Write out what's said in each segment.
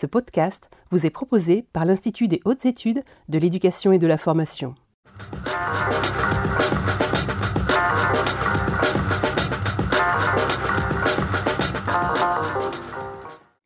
Ce podcast vous est proposé par l'Institut des hautes études de l'éducation et de la formation.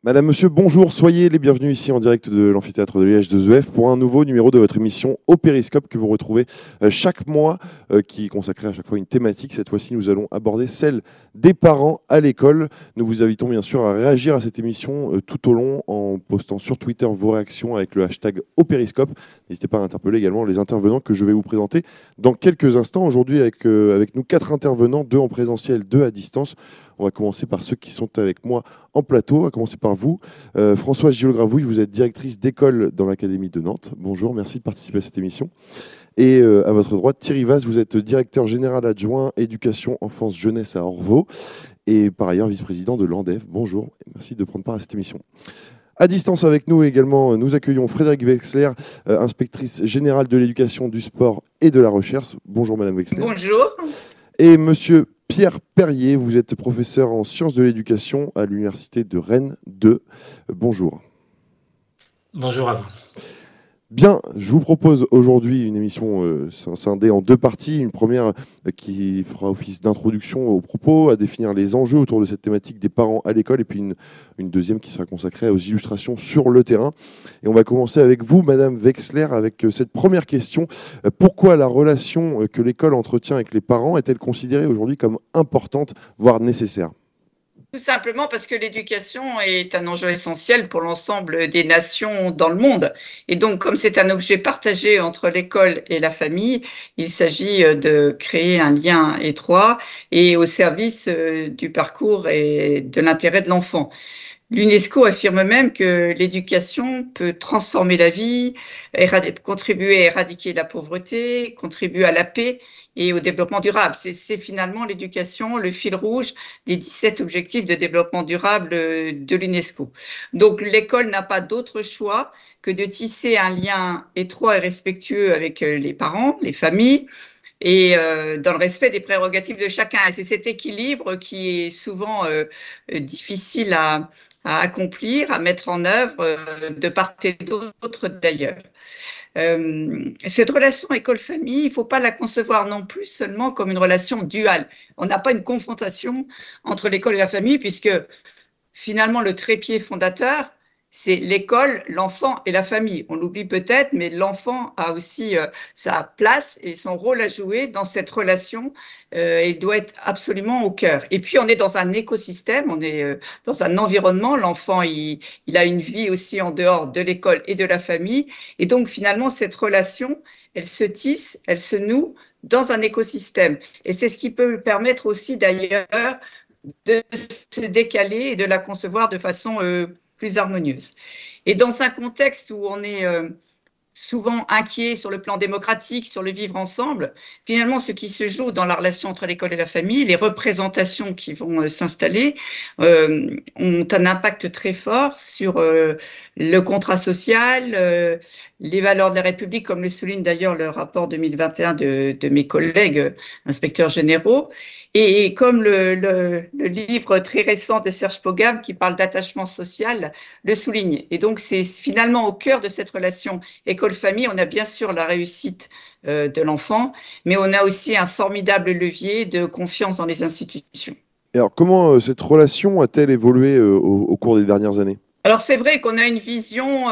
Madame, Monsieur, bonjour, soyez les bienvenus ici en direct de l'amphithéâtre de Liège de ZEF pour un nouveau numéro de votre émission Au Périscope que vous retrouvez euh, chaque mois, euh, qui est consacré à chaque fois une thématique. Cette fois-ci, nous allons aborder celle des parents à l'école. Nous vous invitons bien sûr à réagir à cette émission euh, tout au long en postant sur Twitter vos réactions avec le hashtag Au Périscope. N'hésitez pas à interpeller également les intervenants que je vais vous présenter dans quelques instants. Aujourd'hui, avec, avec nous quatre intervenants, deux en présentiel, deux à distance. On va commencer par ceux qui sont avec moi en plateau. On va commencer par vous. Euh, Françoise Gillot-Gravouille, vous êtes directrice d'école dans l'Académie de Nantes. Bonjour, merci de participer à cette émission. Et euh, à votre droite, Thierry Vaz, vous êtes directeur général adjoint éducation, enfance, jeunesse à Orvaux et par ailleurs vice-président de l'ANDEF. Bonjour, merci de prendre part à cette émission. À distance avec nous également, nous accueillons Frédéric Wexler, euh, inspectrice générale de l'éducation, du sport et de la recherche. Bonjour Madame Wexler. Bonjour. Et Monsieur Pierre Perrier, vous êtes professeur en sciences de l'éducation à l'Université de Rennes 2. Bonjour. Bonjour à vous. Bien, je vous propose aujourd'hui une émission euh, scindée en deux parties. Une première euh, qui fera office d'introduction aux propos, à définir les enjeux autour de cette thématique des parents à l'école, et puis une, deuxième qui sera consacrée aux illustrations sur le terrain. Et on va commencer avec vous, Madame Wexler, avec euh, cette première question. Pourquoi la relation que l'école entretient avec les parents est-elle considérée aujourd'hui comme importante, voire nécessaire? Tout simplement parce que l'éducation est un enjeu essentiel pour l'ensemble des nations dans le monde. Et donc, comme c'est un objet partagé entre l'école et la famille, il s'agit euh, de créer un lien étroit et au service euh, du parcours et de l'intérêt de l'enfant. L'UNESCO affirme même que l'éducation peut transformer la vie, contribuer à éradiquer la pauvreté, contribuer à la paix et au développement durable. C'est finalement l'éducation, le fil rouge des 17 objectifs de développement durable euh, de l'UNESCO. Donc l'école n'a pas d'autre choix que de tisser un lien étroit et respectueux avec euh, les parents, les familles, et euh, dans le respect des prérogatives de chacun. C'est cet équilibre qui est souvent difficile à, à, accomplir, à mettre en œuvre de part et d'autre d'ailleurs. Euh, cette relation école-famille, il ne faut pas la concevoir non plus seulement comme une relation duale. On n'a pas une confrontation entre l'école et la famille, puisque finalement le trépied fondateur, c'est l'école, l'enfant et la famille. On l'oublie peut-être, mais l'enfant a aussi euh, sa place et son rôle à jouer dans cette relation. Euh, il doit être absolument au cœur. Et puis, on est dans un écosystème, on est euh, dans un environnement. L'enfant, il, il, a une vie aussi en dehors de l'école et de la famille. Et donc, finalement, cette relation, elle se tisse, elle se noue dans un écosystème. Et c'est ce qui peut permettre aussi, d'ailleurs, de se décaler et de la concevoir de façon plus harmonieuse. Et dans un contexte où on est euh, souvent inquiet sur le plan démocratique, sur le vivre ensemble, finalement, ce qui se joue dans la relation entre l'école et la famille, les représentations qui vont euh, s'installer, euh, ont un impact très fort sur le contrat social, les valeurs de la République, comme le souligne d'ailleurs le rapport 2021 de, de mes collègues inspecteurs généraux. Et comme le, le, le, livre très récent de Serge Pogam qui parle d'attachement social le souligne. Et donc c'est finalement au cœur de cette relation école-famille, on a bien sûr la réussite euh, de l'enfant, mais on a aussi un formidable levier de confiance dans les institutions. Et alors comment euh, cette relation a-t-elle évolué euh, au, au, cours des dernières années? Alors c'est vrai qu'on a une vision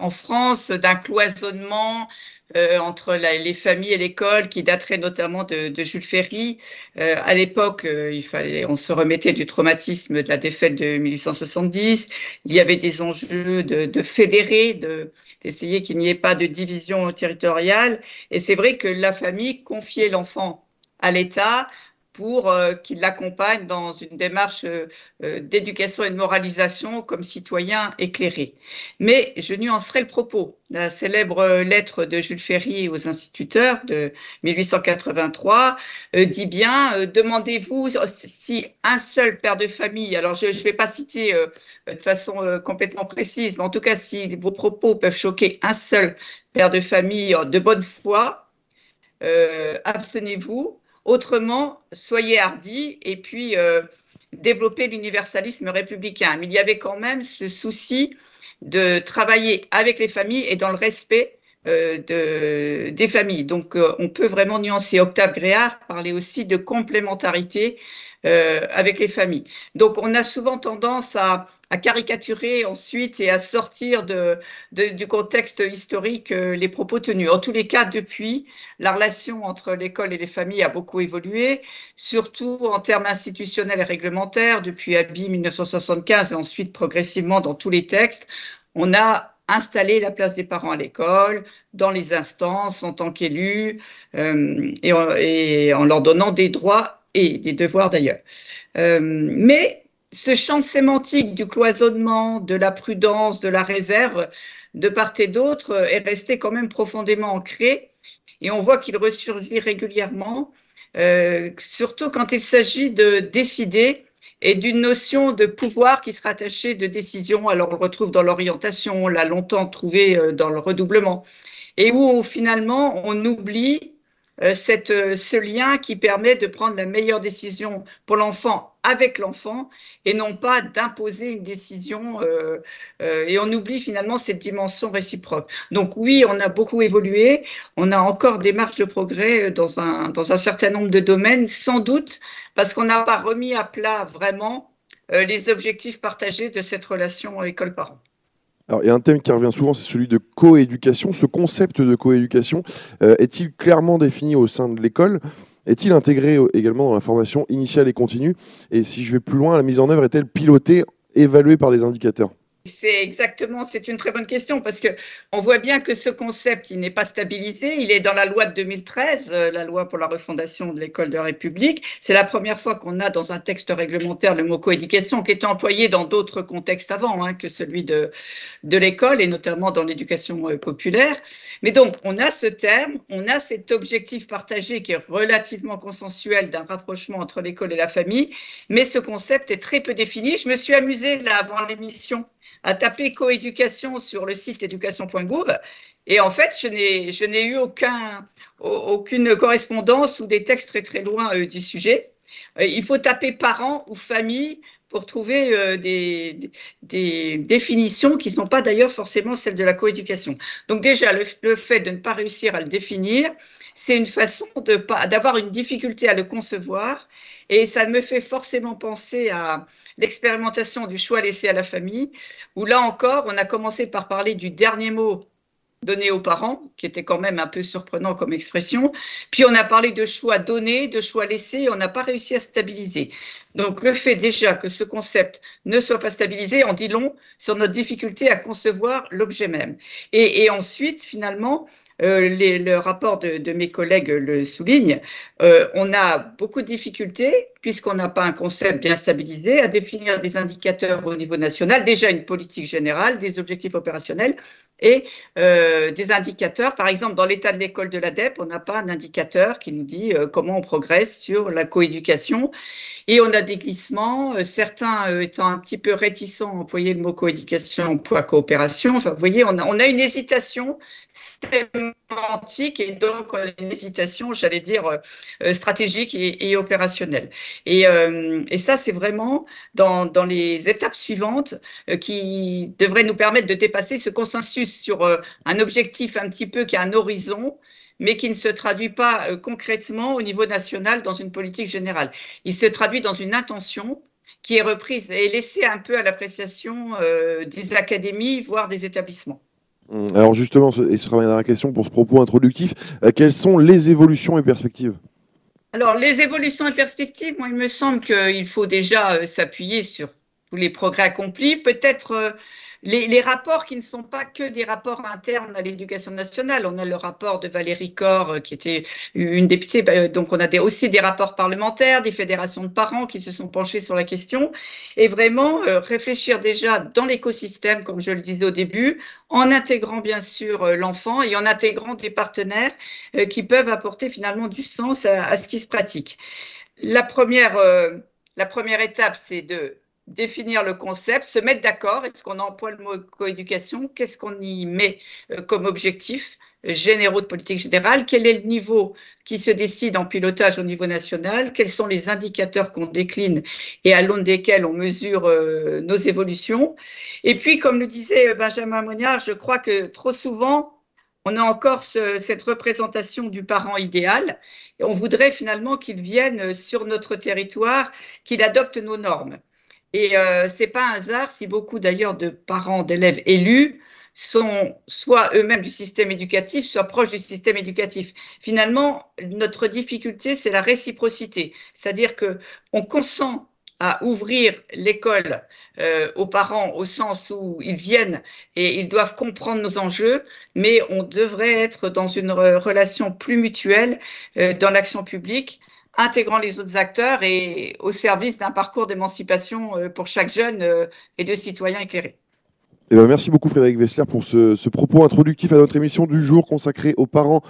en France d'un cloisonnement euh, entre la, les familles et l'école, qui daterait notamment de, de Jules Ferry. Euh, à l'époque, euh, il fallait, on se remettait du traumatisme de la défaite de 1870. Il y avait des enjeux de, de fédérer, de d'essayer qu'il n'y ait pas de division territoriale. Et c'est vrai que la famille confiait l'enfant à l'État pour euh, qu'il l'accompagne dans une démarche euh, euh, d'éducation et de moralisation comme citoyen éclairé. Mais je nuancerai le propos. La célèbre lettre de Jules Ferry aux instituteurs de 1883 dit bien demandez-vous si un seul père de famille, alors je ne vais pas citer de façon complètement précise, mais en tout cas si vos propos peuvent choquer un seul père de famille de bonne foi, abstenez-vous Autrement, soyez hardis et puis euh, développer l'universalisme républicain. Mais il y avait quand même ce souci de travailler avec les familles et dans le respect euh, de, des familles. Donc, euh, on peut vraiment nuancer. Octave Gréard parlait aussi de complémentarité euh, avec les familles. Donc, on a souvent tendance à, caricaturer ensuite et à sortir du contexte historique euh, les propos tenus. En tous les cas, depuis, la relation entre l'école et les familles a beaucoup évolué, surtout en termes institutionnels et réglementaires, depuis ABI 1975 et ensuite progressivement dans tous les textes. On a installé la place des parents à l'école, dans les instances, en tant qu'élus, euh, et en leur donnant des droits et des devoirs d'ailleurs. Euh, mais ce champ sémantique du cloisonnement, de la prudence, de la réserve, de part et d'autre, est resté quand même profondément ancré. Et on voit qu'il ressurgit régulièrement, euh, surtout quand il s'agit de décider et d'une notion de pouvoir qui sera attachée de décision. Alors on le retrouve dans l'orientation, on l'a longtemps trouvé euh, dans le redoublement, et où finalement on oublie cette, euh, ce lien qui permet de prendre la meilleure décision pour l'enfant avec l'enfant et non pas d'imposer une décision euh, euh, et on oublie finalement cette dimension réciproque. Donc oui, on a beaucoup évolué, on a encore des marges de progrès dans un, dans un certain nombre de domaines, sans doute parce qu'on n'a pas remis à plat vraiment euh, les objectifs partagés de cette relation école-parent. Alors, il y a un thème qui revient souvent, c'est celui de coéducation. Ce concept de coéducation euh, est-il clairement défini au sein de l'école? Est-il intégré également dans la formation initiale et continue? Et si je vais plus loin, la mise en œuvre est-elle pilotée, évaluée par les indicateurs? C'est exactement, c'est une très bonne question parce que on voit bien que ce concept, il n'est pas stabilisé. Il est dans la loi de 2013, euh, la loi pour la refondation de l'école de République. C'est la première fois qu'on a dans un texte réglementaire le mot coéducation qui était employé dans d'autres contextes avant hein, que celui de, de l'école et notamment dans l'éducation euh, populaire. Mais donc, on a ce terme, on a cet objectif partagé qui est relativement consensuel d'un rapprochement entre l'école et la famille, mais ce concept est très peu défini. Je me suis amusée là avant l'émission à taper coéducation sur le site éducation.gouv. Et en fait, je n'ai, eu aucun, aucune correspondance ou des textes très très loin euh, du sujet. Euh, il faut taper parents ou famille pour trouver euh, des, définitions qui ne sont pas d'ailleurs forcément celles de la coéducation. Donc déjà, le, fait de ne pas réussir à le définir, c'est une façon d'avoir une difficulté à le concevoir. Et ça me fait forcément penser à l'expérimentation du choix laissé à la famille, où là encore, on a commencé par parler du dernier mot donné aux parents, qui était quand même un peu surprenant comme expression. Puis on a parlé de choix donné, de choix laissé, et on n'a pas réussi à stabiliser. Donc le fait déjà que ce concept ne soit pas stabilisé en dit long sur notre difficulté à concevoir l'objet même. Et, ensuite, finalement, euh, le rapport de, de, mes collègues le souligne, euh, on a beaucoup de difficultés puisqu'on n'a pas un concept bien stabilisé à définir des indicateurs au niveau national, déjà une politique générale, des objectifs opérationnels et euh, des indicateurs. Par exemple, dans l'état de l'école de l'ADEP, on n'a pas un indicateur qui nous dit euh, comment on progresse sur la coéducation. Et on a des glissements, euh, certains étant un petit peu réticents à employer le mot coéducation, poids coopération. Enfin, vous voyez, on a, une hésitation sémantique et donc une hésitation, j'allais dire, stratégique et opérationnelle. Et, euh, et ça, c'est vraiment dans, les étapes suivantes euh, qui devraient nous permettre de dépasser ce consensus sur euh, un objectif un petit peu qui a un horizon mais qui ne se traduit pas concrètement au niveau national dans une politique générale. Il se traduit dans une intention qui est reprise et laissée un peu à l'appréciation des académies, voire des établissements. Hum, alors justement, et ce sera dernière question pour ce propos introductif, quelles sont les évolutions et perspectives? Alors les évolutions et perspectives, moi, il me semble qu'il faut déjà euh, s'appuyer sur tous les progrès accomplis, peut-être euh, les, rapports qui ne sont pas que des rapports internes à l'éducation nationale. On a le rapport de Valérie Corr, euh, qui était une députée, bah, donc on a des, aussi des rapports parlementaires, des fédérations de parents qui se sont penchés sur la question, et vraiment euh, réfléchir déjà dans l'écosystème, comme je le disais au début, en intégrant bien sûr euh, l'enfant et en intégrant des partenaires euh, qui peuvent apporter finalement du sens à, à, ce qui se pratique. La première, euh, la première étape, c'est de définir le concept, se mettre d'accord. Est-ce qu'on emploie le mot coéducation Qu'est-ce qu'on y met comme objectif généraux de politique générale, quel est le niveau qui se décide en pilotage au niveau national, quels sont les indicateurs qu'on décline et à l'aune desquels on mesure euh, nos évolutions. Et puis, comme le disait Benjamin Monniard, je crois que trop souvent, on a encore cette représentation du parent idéal et on voudrait finalement qu'il vienne sur notre territoire, qu'il adopte nos normes. Et euh, c'est pas un hasard si beaucoup d'ailleurs de parents d'élèves élus sont soit eux-mêmes du système éducatif, soit proches du système éducatif. Finalement, notre difficulté, c'est la réciprocité, c'est-à-dire que on consent à ouvrir l'école euh, aux parents au sens où ils viennent et ils doivent comprendre nos enjeux, mais on devrait être dans une relation plus mutuelle euh, dans l'action publique intégrant les autres acteurs et au service d'un parcours d'émancipation euh, pour chaque jeune et de citoyens éclairés. Eh ben, merci beaucoup Frédéric Wessler pour ce, propos introductif à notre émission du jour consacrée aux parents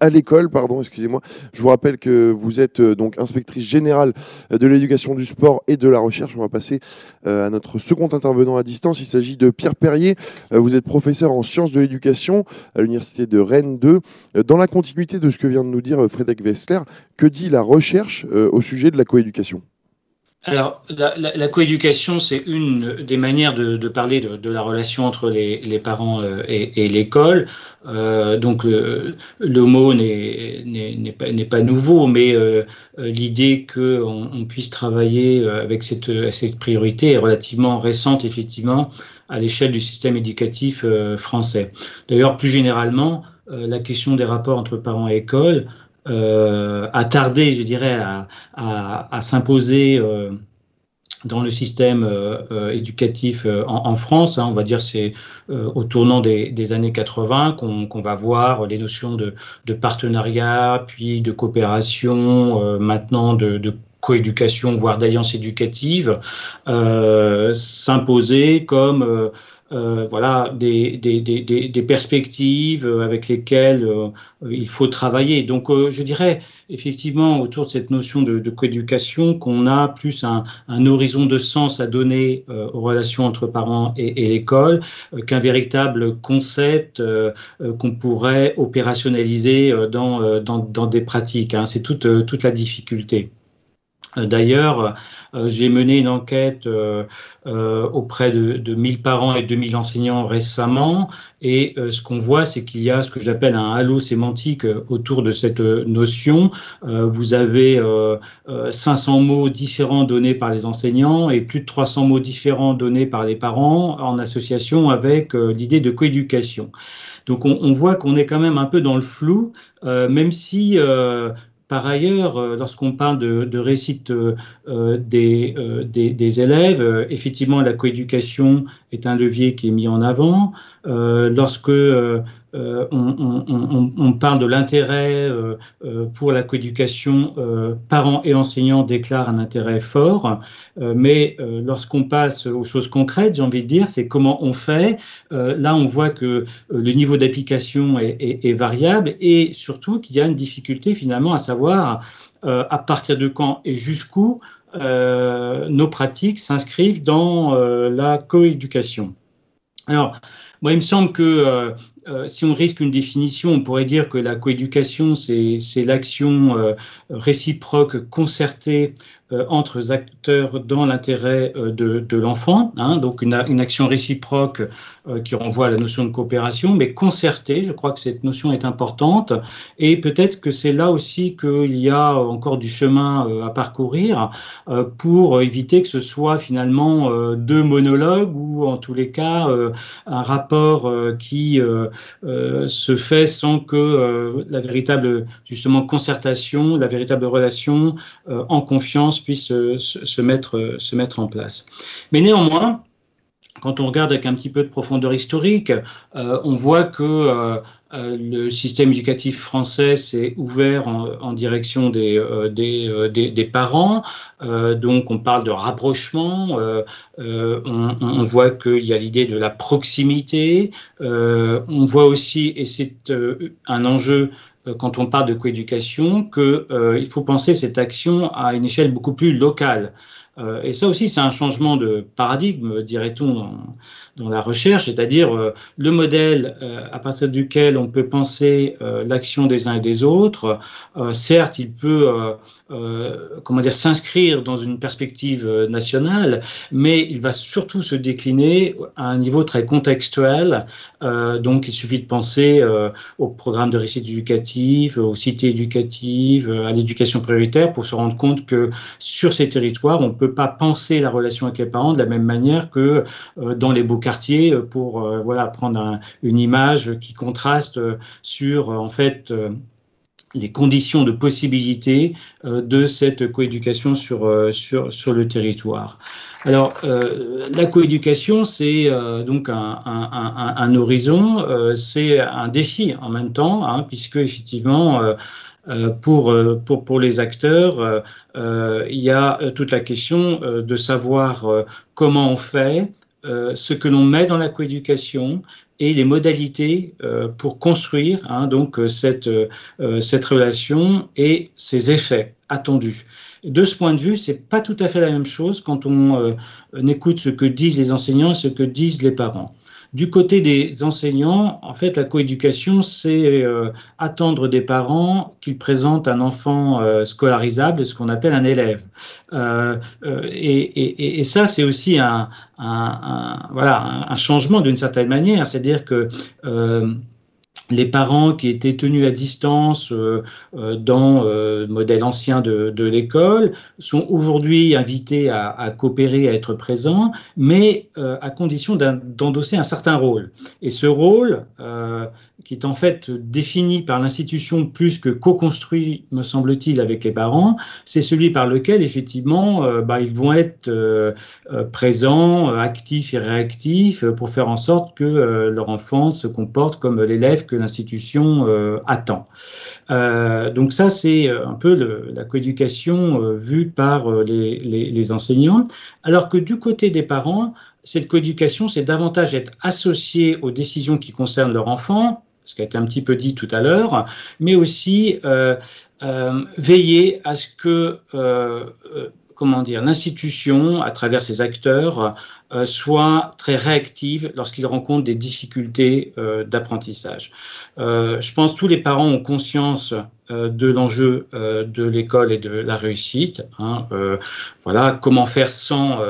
à l'école. Pardon, excusez-moi. Je vous rappelle que vous êtes euh, donc inspectrice générale de l'éducation du sport et de la recherche. On va passer euh, à notre second intervenant à distance. Il s'agit de Pierre Perrier. Euh, vous êtes professeur en sciences de l'éducation à l'université de Rennes 2. Dans la continuité de ce que vient de nous dire Frédéric Wessler, que dit la recherche au sujet de la coéducation? Alors, la, coéducation, c'est une des manières de, parler de, la relation entre les, parents euh, et, l'école. Euh, donc, le, mot n'est pas, nouveau, mais euh, l'idée qu'on on puisse travailler avec cette, cette, priorité est relativement récente, effectivement, à l'échelle du système éducatif français. D'ailleurs, plus généralement, la question des rapports entre parents et école euh, a tardé, je dirais, à, s'imposer euh, dans le système euh, éducatif en, France. Hein. on va dire c'est au tournant des, années 80 qu'on va voir les notions de, partenariat, puis de coopération, maintenant de, coéducation, voire d'alliance éducative, s'imposer comme euh, voilà, des, des, perspectives euh, avec lesquelles euh, il faut travailler. Donc, je dirais effectivement autour de cette notion de, coéducation qu'on a plus un, horizon de sens à donner aux relations entre parents et, l'école qu'un véritable concept qu'on pourrait opérationnaliser dans, dans, des pratiques. Hein. C'est toute, toute la difficulté. D'ailleurs, j'ai mené une enquête euh, euh, auprès de, de 1000 parents et 2000 enseignants récemment, et ce qu'on voit, c'est qu'il y a ce que j'appelle un halo sémantique autour de cette notion. vous avez 500 mots différents donnés par les enseignants et plus de 300 mots différents donnés par les parents en association avec l'idée de coéducation. Donc on, on voit qu'on est quand même un peu dans le flou, même si par ailleurs, euh, lorsqu'on parle de, réussite euh, euh, des, des, élèves, effectivement, la coéducation est un levier qui est mis en avant. lorsque euh, on, parle de l'intérêt euh, euh, pour la coéducation, parents et enseignants déclarent un intérêt fort, mais lorsqu'on passe aux choses concrètes, j'ai envie de dire, c'est comment on fait. là, on voit que le niveau d'application est, variable et surtout qu'il y a une difficulté finalement à savoir à partir de quand et jusqu'où nos pratiques s'inscrivent dans la coéducation. Alors, il me semble que si on risque une définition, on pourrait dire que la coéducation, c'est l'action euh, réciproque concertée euh, entre acteurs dans l'intérêt euh, de, l'enfant, hein, donc une, une, action réciproque euh, qui renvoie à la notion de coopération, mais concertée, je crois que cette notion est importante, et peut-être que c'est là aussi qu'il y a encore du chemin à parcourir pour éviter que ce soit finalement deux monologues ou en tous les cas un rapport qui se fait sans que la véritable justement concertation, la véritable relation en confiance puisse se, mettre, se mettre en place. Mais néanmoins, quand on regarde avec un petit peu de profondeur historique, euh, on voit que euh, euh, le système éducatif français s'est ouvert en, direction des, des, des, parents. donc on parle de rapprochement. On, voit qu'il y a l'idée de la proximité. on voit aussi, et c'est un enjeu quand on parle de coéducation qu'il euh, faut penser cette action à une échelle beaucoup plus locale. et ça aussi, c'est un changement de paradigme, dirait-on, dans, la recherche, c'est-à-dire le modèle à partir duquel on peut penser l'action des uns et des autres. certes, il peut comment dire, s'inscrire dans une perspective nationale, mais il va surtout se décliner à un niveau très contextuel. donc, il suffit de penser au programme de réussite éducative, aux cités éducatives, à l'éducation prioritaire pour se rendre compte que sur ces territoires, on ne peut pas penser la relation avec les parents de la même manière que euh, dans les beaux quartiers euh, pour euh, voilà, prendre une image qui contraste sur en fait les conditions de possibilité de cette coéducation sur, sur, sur le territoire. Alors, la coéducation, c'est donc un, un, horizon, c'est un défi en même temps, hein, puisque effectivement, euh, pour, euh, pour, pour, les acteurs, euh, il y a toute la question de savoir comment on fait, ce que l'on met dans la coéducation et les modalités pour construire hein, donc cette, cette relation et ses effets attendus. De ce point de vue, c'est pas tout à fait la même chose quand on écoute ce que disent les enseignants et ce que disent les parents. Du côté des enseignants, en fait, la coéducation, c'est euh, attendre des parents qu'ils présentent un enfant euh, scolarisable, ce qu'on appelle un élève. Euh, et, ça, c'est aussi un, voilà, un changement d'une certaine manière, c'est-à-dire que les parents qui étaient tenus à distance euh, euh, dans euh, le modèle ancien de, l'école sont aujourd'hui invités à, coopérer, à être présents, mais à condition d'endosser un certain rôle. Et ce rôle, qui est en fait défini par l'institution plus que co-construit, me semble-t-il, avec les parents, c'est celui par lequel, effectivement, bah, ils vont être présents, actifs et réactifs pour faire en sorte que leur enfant se comporte comme l'élève que l'institution euh, attend. Euh, donc ça, c'est un peu la coéducation euh, vue par les, enseignants, alors que du côté des parents, cette coéducation, c'est davantage être associé aux décisions qui concernent leur enfant, ce qui a été un petit peu dit tout à l'heure, mais aussi veiller à ce que comment dire, l'institution, à travers ses acteurs, euh, soit très réactive lorsqu'ils rencontrent des difficultés euh, d'apprentissage. Euh, je pense que tous les parents ont conscience de l'enjeu de l'école et de la réussite. Hein, voilà, comment faire sans,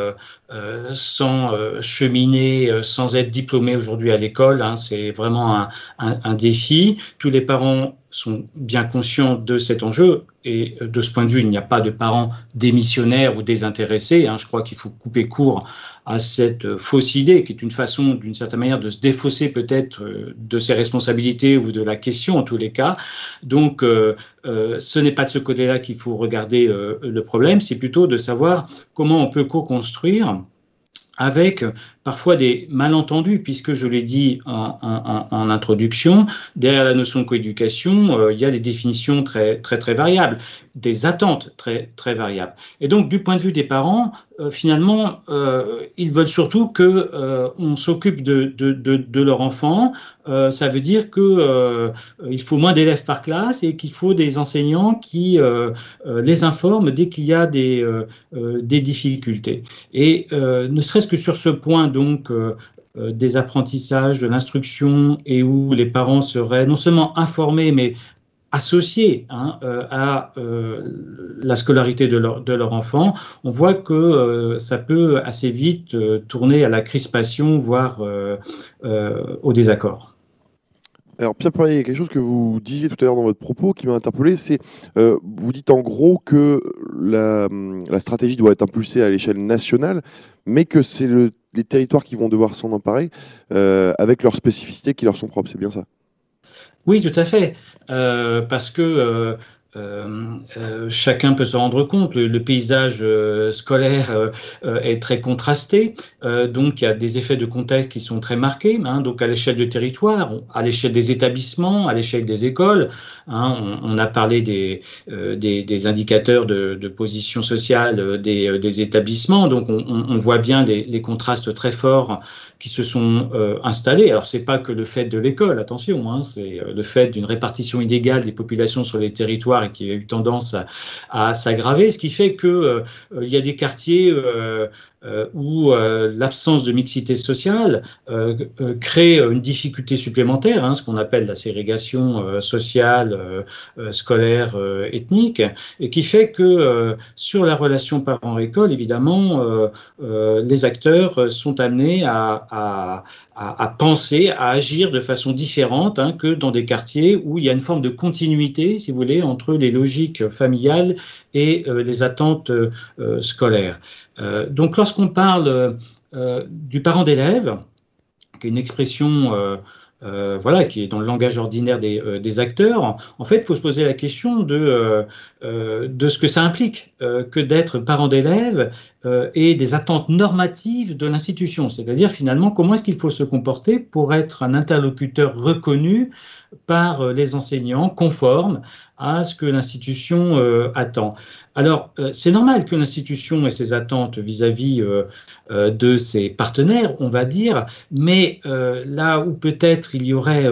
sans cheminer, sans être diplômé aujourd'hui à l'école, hein, c'est vraiment un, un, défi. Tous les parents sont bien conscients de cet enjeu et de ce point de vue, il n'y a pas de parents démissionnaires ou désintéressés. Hein, je crois qu'il faut couper court à cette fausse idée, qui est une façon, d'une certaine manière, de se défausser peut-être euh, de ses responsabilités ou de la question en tous les cas. Donc, euh, euh, ce n'est pas de ce côté-là qu'il faut regarder le problème, c'est plutôt de savoir comment on peut co-construire avec parfois des malentendus, puisque je l'ai dit en, introduction, derrière la notion de coéducation, euh, il y a des définitions très, très, très variables, des attentes très, très variables. Et donc, du point de vue des parents, euh, finalement, euh, ils veulent surtout que on s'occupe de, de, de, leur enfant. ça veut dire que il faut moins d'élèves par classe et qu'il faut des enseignants qui les informent dès qu'il y a des, des difficultés. Et ne serait-ce que sur ce point, donc euh, euh, des apprentissages, de l'instruction et où les parents seraient non seulement informés, mais associés hein, euh, à la scolarité de leur, de leur, enfant, on voit que ça peut assez vite tourner à la crispation, voire au désaccord. Alors Pierre a quelque chose que vous disiez tout à l'heure dans votre propos qui m'a interpellé, c'est vous dites en gros que la, la, stratégie doit être impulsée à l'échelle nationale, mais que c'est le les territoires qui vont devoir s'en emparer euh, avec leurs spécificités qui leur sont propres. C'est bien ça? Oui, tout à fait. Euh, parce que euh, euh, euh, chacun peut se rendre compte, le, paysage euh, scolaire est très contrasté, donc il y a des effets de contexte qui sont très marqués, hein, donc à l'échelle du territoire, à l'échelle des établissements, à l'échelle des écoles. Hein, on, a parlé des, indicateurs de, position sociale des, établissements, donc on, voit bien les, les, contrastes très forts qui se sont installés. Alors c'est pas que le fait de l'école, attention, hein, c'est le fait d'une répartition inégale des populations sur les territoires et qui a eu tendance à, s'aggraver, ce qui fait que il y a des quartiers euh, où euh, l'absence de mixité sociale euh, crée une difficulté supplémentaire, hein, ce qu'on appelle la ségrégation sociale, scolaire, ethnique, et qui fait que sur la relation parent-école, évidemment, les acteurs sont amenés à, à, penser, à agir de façon différente hein, que dans des quartiers où il y a une forme de continuité, si vous voulez, entre les logiques familiales et les attentes scolaires. Euh, donc lorsqu'on parle euh, du parent d'élève, qui est une expression euh, voilà, qui est dans le langage ordinaire des, acteurs, en fait, il faut se poser la question de ce que ça implique que d'être parent d'élève et des attentes normatives de l'institution. C'est-à-dire, finalement, comment est-ce qu'il faut se comporter pour être un interlocuteur reconnu par les enseignants, conforme à ce que l'institution attend. Alors, euh, c'est normal que l'institution ait ses attentes vis-à-vis euh, euh, de ses partenaires, on va dire, mais là où peut-être il y aurait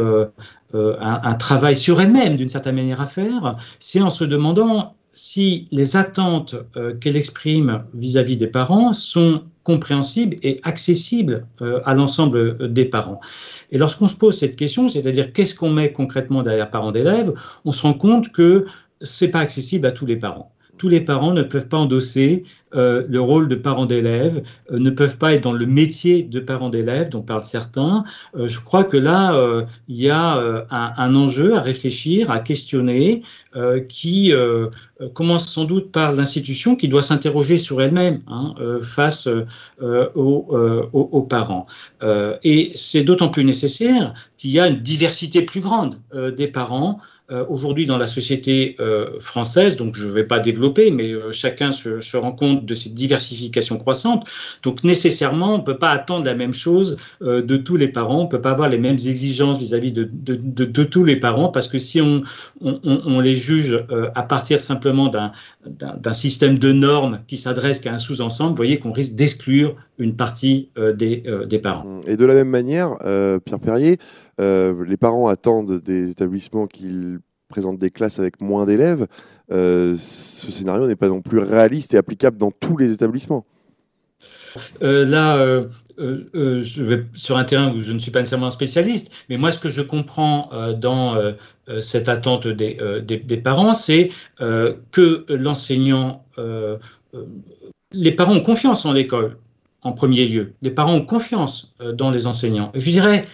un, travail sur elle-même, d'une certaine manière, à faire, c'est en se demandant si les attentes qu'elle exprime vis-à-vis des parents sont compréhensibles et accessibles à l'ensemble des parents. Et lorsqu'on se pose cette question, c'est-à-dire qu'est-ce qu'on met concrètement derrière parents d'élèves, on se rend compte que c'est pas accessible à tous les parents tous les parents ne peuvent pas endosser euh, le rôle de parent d'élève, euh, ne peuvent pas être dans le métier de parent d'élève dont parlent certains. Euh, je crois que là, il y a un, enjeu à réfléchir, à questionner, qui commence sans doute par l'institution qui doit s'interroger sur elle-même hein, face aux, aux, parents. et c'est d'autant plus nécessaire qu'il y a une diversité plus grande des parents. Euh, aujourd'hui dans la société euh, française, donc je ne vais pas développer, mais euh, chacun se, rend compte de cette diversification croissante. Donc nécessairement, on ne peut pas attendre la même chose de tous les parents, on ne peut pas avoir les mêmes exigences vis-à-vis de, de, tous les parents, parce que si on, on, les juge à partir simplement d'un système de normes qui s'adresse qu'à un sous-ensemble, vous voyez qu'on risque d'exclure une partie des, des, parents. Et de la même manière, Pierre Perrier, euh, les parents attendent des établissements qu'ils présentent des classes avec moins d'élèves. Euh, ce scénario n'est pas non plus réaliste et applicable dans tous les établissements. Euh, vais sur un terrain où je ne suis pas nécessairement spécialiste, mais moi, ce que je comprends dans cette attente des, des parents, c'est que l'enseignant, les parents ont confiance en l'école en premier lieu. Les parents ont confiance dans les enseignants. Je dirais,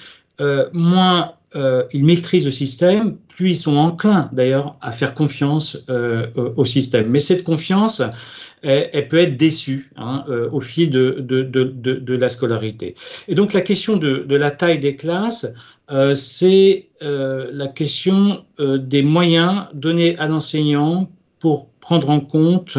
euh, moins euh, ils maîtrisent le système, plus ils sont enclins d'ailleurs à faire confiance euh, au système. Mais cette confiance, elle, peut être déçue hein, au fil de, la scolarité. Et donc la question de, la taille des classes, c'est la question des moyens donnés à l'enseignant pour prendre en compte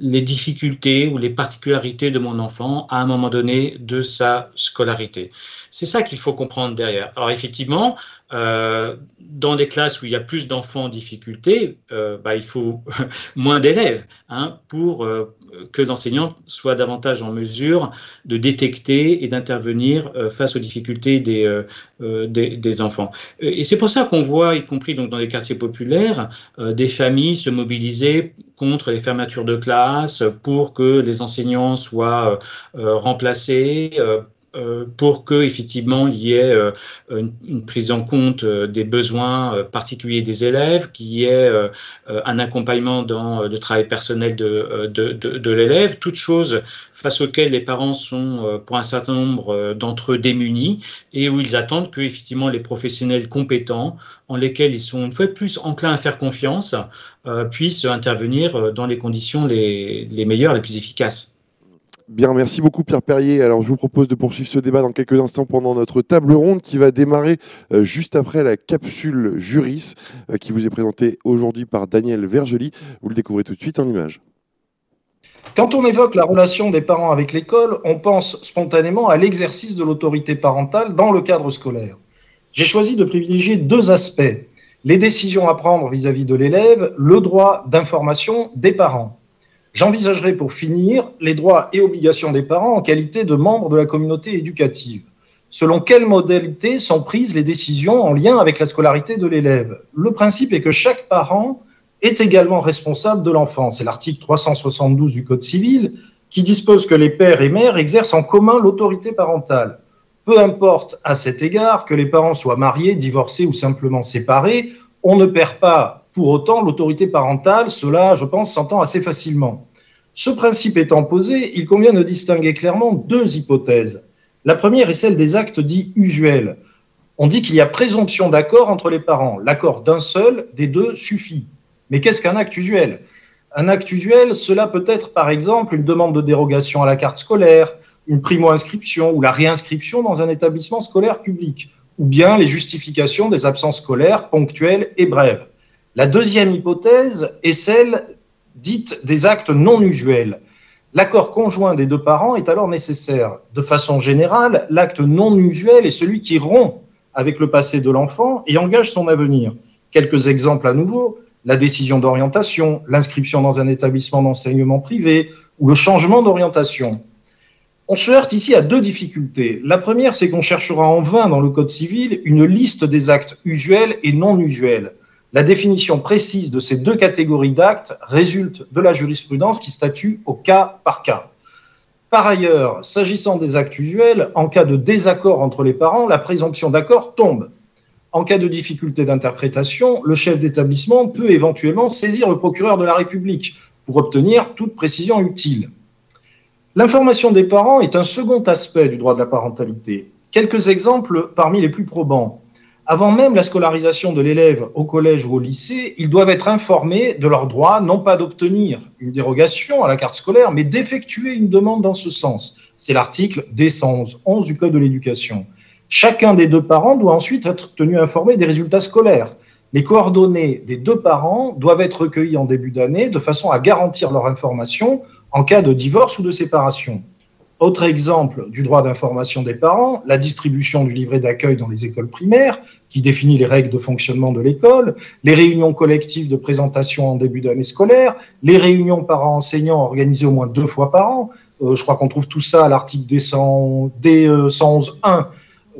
les difficultés ou les particularités de mon enfant à un moment donné de sa scolarité. C'est ça qu'il faut comprendre derrière. Alors effectivement, euh, dans des classes où il y a plus d'enfants en difficulté, euh, bah, il faut moins d'élèves hein, pour euh, que l'enseignant soit davantage en mesure de détecter et d'intervenir face aux difficultés des, des, enfants. Et c'est pour ça qu'on voit, y compris donc dans les quartiers populaires, des familles se mobiliser contre les fermetures de classes pour que les enseignants soient remplacés, pour que effectivement il y ait euh, une, prise en compte euh, des besoins particuliers des élèves, qu'il y ait un accompagnement dans le travail personnel de, l'élève, toutes choses face auxquelles les parents sont pour un certain nombre d'entre eux démunis et où ils attendent que effectivement les professionnels compétents en lesquels ils sont une fois plus enclins à faire confiance puissent intervenir dans les conditions les meilleures, les plus efficaces. Bien, merci beaucoup Pierre Perrier. Alors je vous propose de poursuivre ce débat dans quelques instants pendant notre table ronde qui va démarrer euh, juste après la capsule Juris euh, qui vous est présentée aujourd'hui par Daniel Vergely. Vous le découvrez tout de suite en image. Quand on évoque la relation des parents avec l'école, on pense spontanément à l'exercice de l'autorité parentale dans le cadre scolaire. J'ai choisi de privilégier deux aspects. Les décisions à prendre vis-à-vis -vis de l'élève, le droit d'information des parents. J'envisagerai pour finir les droits et obligations des parents en qualité de membres de la communauté éducative. selon quelles modalités sont prises les décisions en lien avec la scolarité de l'élève. Le principe est que chaque parent est également responsable de l'enfant. C'est l'article 372 du Code civil qui dispose que les pères et mères exercent en commun l'autorité parentale. Peu importe à cet égard que les parents soient mariés, divorcés ou simplement séparés, on ne perd pas pour autant l'autorité parentale, cela, je pense, s'entend assez facilement. Ce principe étant posé, il convient de distinguer clairement deux hypothèses. La première est celle des actes dits usuels. On dit qu'il y a présomption d'accord entre les parents. L'accord d'un seul des deux suffit. Mais qu'est-ce qu'un acte usuel? Un acte usuel, cela peut être par exemple une demande de dérogation à la carte scolaire, une primo-inscription ou la réinscription dans un établissement scolaire public, ou bien les justifications des absences scolaires ponctuelles et brèves. La deuxième hypothèse est celle dite des actes non usuels. L'accord conjoint des deux parents est alors nécessaire. De façon générale, l'acte non usuel est celui qui rompt avec le passé de l'enfant et engage son avenir. Quelques exemples à nouveau la décision d'orientation, l'inscription dans un établissement d'enseignement privé ou le changement d'orientation. On se heurte ici à deux difficultés. La première, c'est qu'on cherchera en vain dans le Code civil une liste des actes usuels et non usuels. La définition précise de ces deux catégories d'actes résulte de la jurisprudence qui statue au cas par cas. Par ailleurs, s'agissant des actes usuels, en cas de désaccord entre les parents, la présomption d'accord tombe. En cas de difficulté d'interprétation, le chef d'établissement peut éventuellement saisir le procureur de la République pour obtenir toute précision utile. L'information des parents est un second aspect du droit de la parentalité. Quelques exemples parmi les plus probants. Avant même la scolarisation de l'élève au collège ou au lycée, ils doivent être informés de leur droit, non pas d'obtenir une dérogation à la carte scolaire, mais d'effectuer une demande dans ce sens. C'est l'article D111 du Code de l'éducation. Chacun des deux parents doit ensuite être tenu informé des résultats scolaires. Les coordonnées des deux parents doivent être recueillies en début d'année de façon à garantir leur information en cas de divorce ou de séparation. Autre exemple du droit d'information des parents, la distribution du livret d'accueil dans les écoles primaires, qui définit les règles de fonctionnement de l'école, les réunions collectives de présentation en début d'année scolaire, les réunions parents-enseignants organisées au moins deux fois par an. Euh, je crois qu'on trouve tout ça à l'article D111.1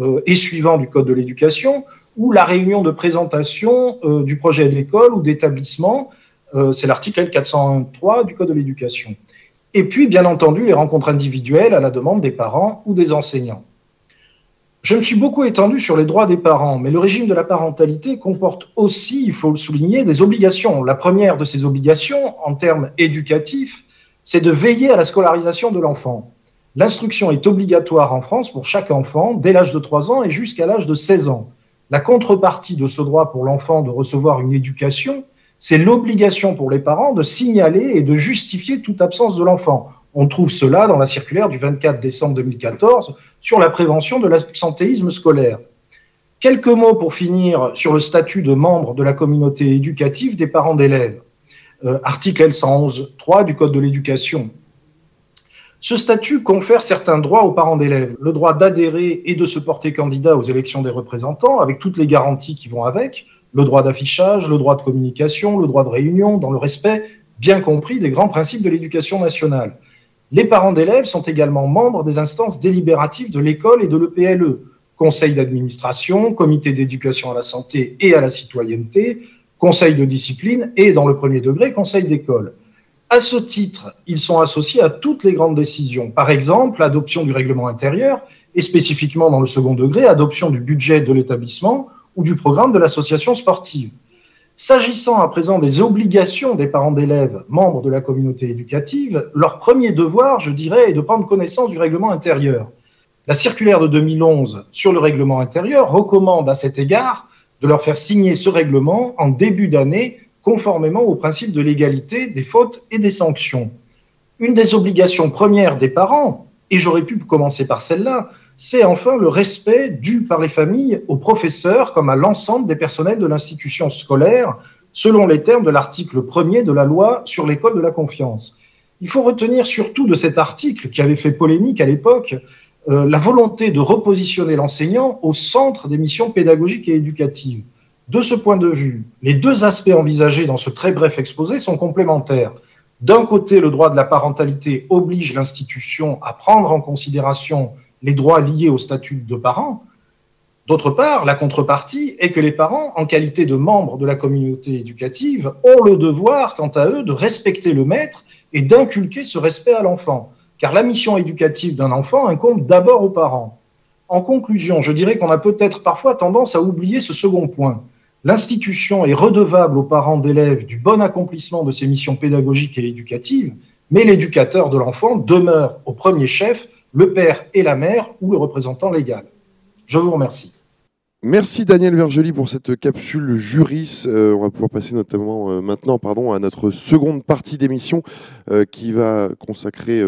euh, et suivant du Code de l'éducation, ou la réunion de présentation euh, du projet d'école ou d'établissement, euh, c'est l'article L403 du Code de l'éducation. Et puis, bien entendu, les rencontres individuelles à la demande des parents ou des enseignants. Je me suis beaucoup étendu sur les droits des parents, mais le régime de la parentalité comporte aussi, il faut le souligner, des obligations. La première de ces obligations, en termes éducatifs, c'est de veiller à la scolarisation de l'enfant. L'instruction est obligatoire en France pour chaque enfant dès l'âge de 3 ans et jusqu'à l'âge de 16 ans. La contrepartie de ce droit pour l'enfant de recevoir une éducation, c'est l'obligation pour les parents de signaler et de justifier toute absence de l'enfant. On trouve cela dans la circulaire du 24 décembre 2014 sur la prévention de l'absentéisme scolaire. Quelques mots pour finir sur le statut de membre de la communauté éducative des parents d'élèves. Euh, article L111.3 du Code de l'éducation. Ce statut confère certains droits aux parents d'élèves. Le droit d'adhérer et de se porter candidat aux élections des représentants, avec toutes les garanties qui vont avec, le droit d'affichage, le droit de communication, le droit de réunion, dans le respect bien compris des grands principes de l'éducation nationale. Les parents d'élèves sont également membres des instances délibératives de l'école et de l'EPLE, conseil d'administration, comité d'éducation à la santé et à la citoyenneté, conseil de discipline et, dans le premier degré, conseil d'école. À ce titre, ils sont associés à toutes les grandes décisions. Par exemple, l'adoption du règlement intérieur et spécifiquement dans le second degré, adoption du budget de l'établissement ou du programme de l'association sportive. S'agissant à présent des obligations des parents d'élèves membres de la communauté éducative, leur premier devoir, je dirais, est de prendre connaissance du règlement intérieur. La circulaire de 2011 sur le règlement intérieur recommande à cet égard de leur faire signer ce règlement en début d'année conformément au principe de l'égalité des fautes et des sanctions. Une des obligations premières des parents, et j'aurais pu commencer par celle-là, c'est enfin le respect dû par les familles aux professeurs comme à l'ensemble des personnels de l'institution scolaire, selon les termes de l'article 1er de la loi sur l'école de la confiance. Il faut retenir surtout de cet article qui avait fait polémique à l'époque euh, la volonté de repositionner l'enseignant au centre des missions pédagogiques et éducatives. De ce point de vue, les deux aspects envisagés dans ce très bref exposé sont complémentaires. D'un côté, le droit de la parentalité oblige l'institution à prendre en considération les droits liés au statut de parents. D'autre part, la contrepartie est que les parents, en qualité de membres de la communauté éducative, ont le devoir, quant à eux, de respecter le maître et d'inculquer ce respect à l'enfant. Car la mission éducative d'un enfant incombe d'abord aux parents. En conclusion, je dirais qu'on a peut-être parfois tendance à oublier ce second point. L'institution est redevable aux parents d'élèves du bon accomplissement de ses missions pédagogiques et éducatives, mais l'éducateur de l'enfant demeure au premier chef le père et la mère ou le représentant légal. Je vous remercie. Merci Daniel Vergely pour cette capsule juris. Euh, on va pouvoir passer notamment euh, maintenant pardon, à notre seconde partie d'émission euh, qui va consacrer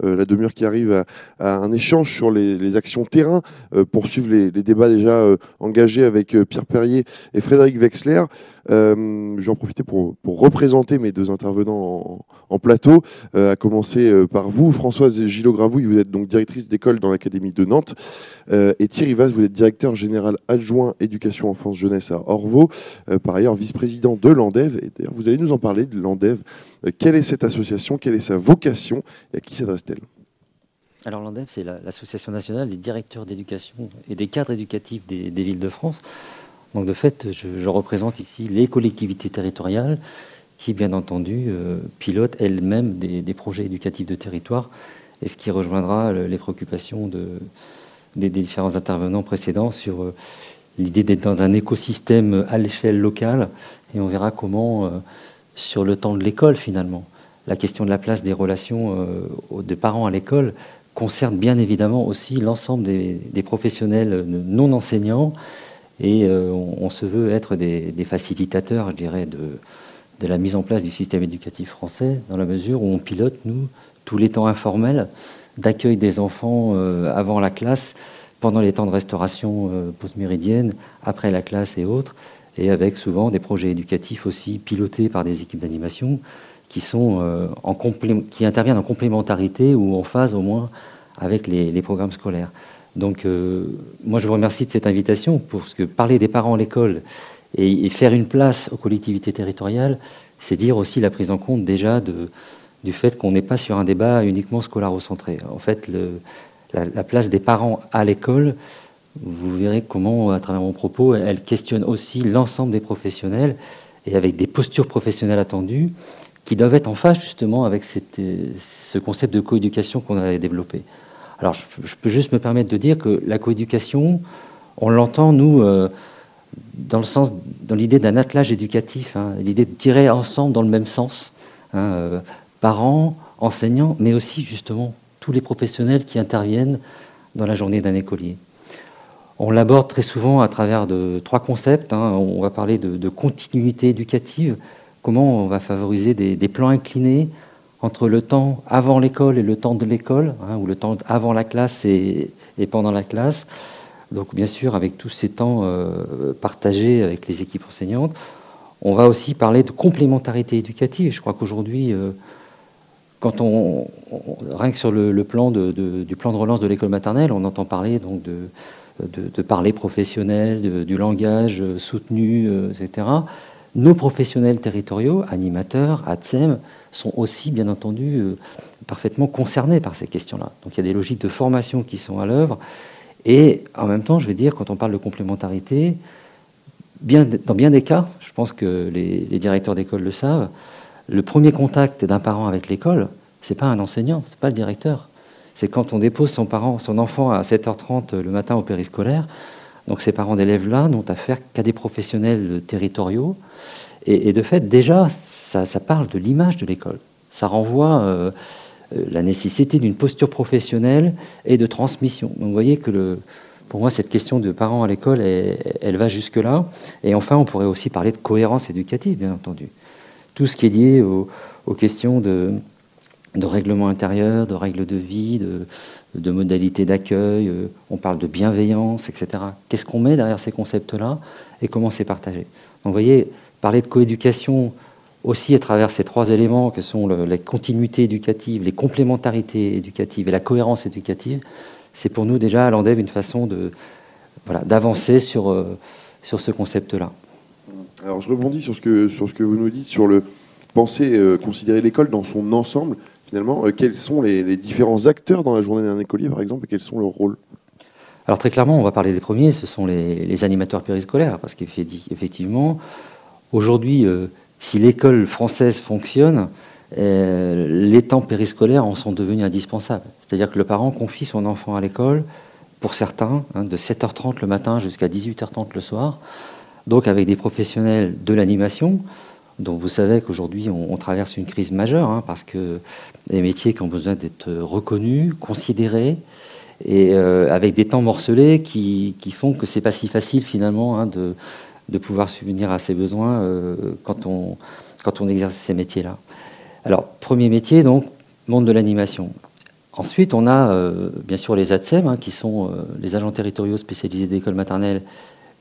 la demi-heure qui arrive à, un échange sur les, actions terrain, poursuivre les, débats déjà engagés avec Pierre Perrier et Frédéric Wexler. je vais en profiter pour, représenter mes deux intervenants en, plateau, à commencer par vous, Françoise Gillot-Gravouille, vous êtes donc directrice d'école dans l'Académie de Nantes, et Thierry Vaz, vous êtes directeur général éducation enfance jeunesse à Orvaux, euh, par ailleurs vice-président de l'ANDEV. Et d'ailleurs, vous allez nous en parler de l'ANDEV. Euh, quelle est cette association? Quelle est sa vocation? Et à qui s'adresse-t-elle? Alors l'ANDEV, c'est l'Association nationale des directeurs d'éducation et des cadres éducatifs des, villes de France. Donc de fait, je, représente ici les collectivités territoriales qui, bien entendu, euh, pilotent elles-mêmes des, projets éducatifs de territoire, et ce qui rejoindra les préoccupations de, des, différents intervenants précédents sur l'idée d'être dans un écosystème à l'échelle locale, et on verra comment, euh, sur le temps de l'école finalement, la question de la place des relations euh, de parents à l'école concerne bien évidemment aussi l'ensemble des, professionnels non enseignants, et on, se veut être des, facilitateurs, je dirais, de, de la mise en place du système éducatif français, dans la mesure où on pilote, nous, tous les temps informels d'accueil des enfants euh, avant la classe, pendant les temps de restauration euh, post-méridienne, après la classe et autres, et avec souvent des projets éducatifs aussi pilotés par des équipes d'animation qui, sont, euh, qui interviennent en complémentarité ou en phase au moins avec les, programmes scolaires. Donc moi je vous remercie de cette invitation parce que parler des parents à l'école et, faire une place aux collectivités territoriales, c'est dire aussi la prise en compte déjà du fait qu'on n'est pas sur un débat uniquement scolarocentré. En fait, la, place des parents à l'école, vous verrez comment, à travers mon propos, elle questionne aussi l'ensemble des professionnels et avec des postures professionnelles attendues qui doivent être en phase justement avec ce concept de coéducation qu'on a développé. Alors, je, peux juste me permettre de dire que la coéducation, on l'entend, nous, euh, dans l'idée d'un attelage éducatif, hein, l'idée de tirer ensemble dans le même sens. Hein, euh, parents, enseignants, mais aussi justement tous les professionnels qui interviennent dans la journée d'un écolier. On l'aborde très souvent à travers de trois concepts. Hein. On va parler de, continuité éducative, comment on va favoriser des, plans inclinés entre le temps avant l'école et le temps de l'école, hein, ou le temps avant la classe et, pendant la classe. Donc bien sûr, avec tous ces temps euh, partagés avec les équipes enseignantes. On va aussi parler de complémentarité éducative. Je crois qu'aujourd'hui, euh, quand on, rien que sur le, plan du plan de relance de l'école maternelle, on entend parler donc de, parler professionnel, du langage soutenu, euh, etc. Nos professionnels territoriaux, animateurs, ATSEM, sont aussi, bien entendu, euh, parfaitement concernés par ces questions-là. Donc il y a des logiques de formation qui sont à l'œuvre. Et en même temps, je vais dire, quand on parle de complémentarité, dans bien des cas, je pense que les directeurs d'école le savent, le premier contact d'un parent avec l'école, c'est pas un enseignant, c'est pas le directeur. C'est quand on dépose son, parent, son enfant à 7h30 le matin au périscolaire. Donc ces parents d'élèves-là n'ont affaire qu'à des professionnels territoriaux. Et, de fait, déjà, ça, parle de l'image de l'école. Ça renvoie euh, euh, la nécessité d'une posture professionnelle et de transmission. Donc vous voyez que pour moi, cette question de parents à l'école, elle va jusque-là. Et enfin, on pourrait aussi parler de cohérence éducative, bien entendu tout ce qui est lié aux, questions de, règlement intérieur, de règles de vie, de, modalités d'accueil, euh, on parle de bienveillance, etc. Qu'est-ce qu'on met derrière ces concepts-là et comment c'est partagé? Donc vous voyez, parler de coéducation aussi à travers ces trois éléments que sont les continuités éducatives, les complémentarités éducatives et la cohérence éducative, c'est pour nous déjà à l'ANDEV une façon d'avancer sur, euh, sur ce concept-là. Alors je rebondis sur ce que, sur ce que vous nous dites sur le penser, euh, considérer l'école dans son ensemble. finalement, quels sont les, différents acteurs dans la journée d'un écolier, par exemple, et quels sont leurs rôles? Alors très clairement, on va parler des premiers, ce sont les, animateurs périscolaires, parce qu'effectivement, aujourd'hui, si l'école française fonctionne, les temps périscolaires en sont devenus indispensables. C'est-à-dire que le parent confie son enfant à l'école, pour certains, hein, de 7h30 le matin jusqu'à 18h30 le soir, donc avec des professionnels de l'animation, dont vous savez qu'aujourd'hui on, traverse une crise majeure, hein, parce que les métiers qui ont besoin d'être reconnus, considérés, et euh, avec des temps morcelés qui, font que c'est pas si facile finalement hein, de, pouvoir subvenir à ses besoins euh, quand, on, quand on exerce ces métiers-là. Alors, premier métier, donc, monde de l'animation. Ensuite, on a euh, bien sûr les ATSEM, hein, qui sont les agents territoriaux spécialisés d'école maternelle,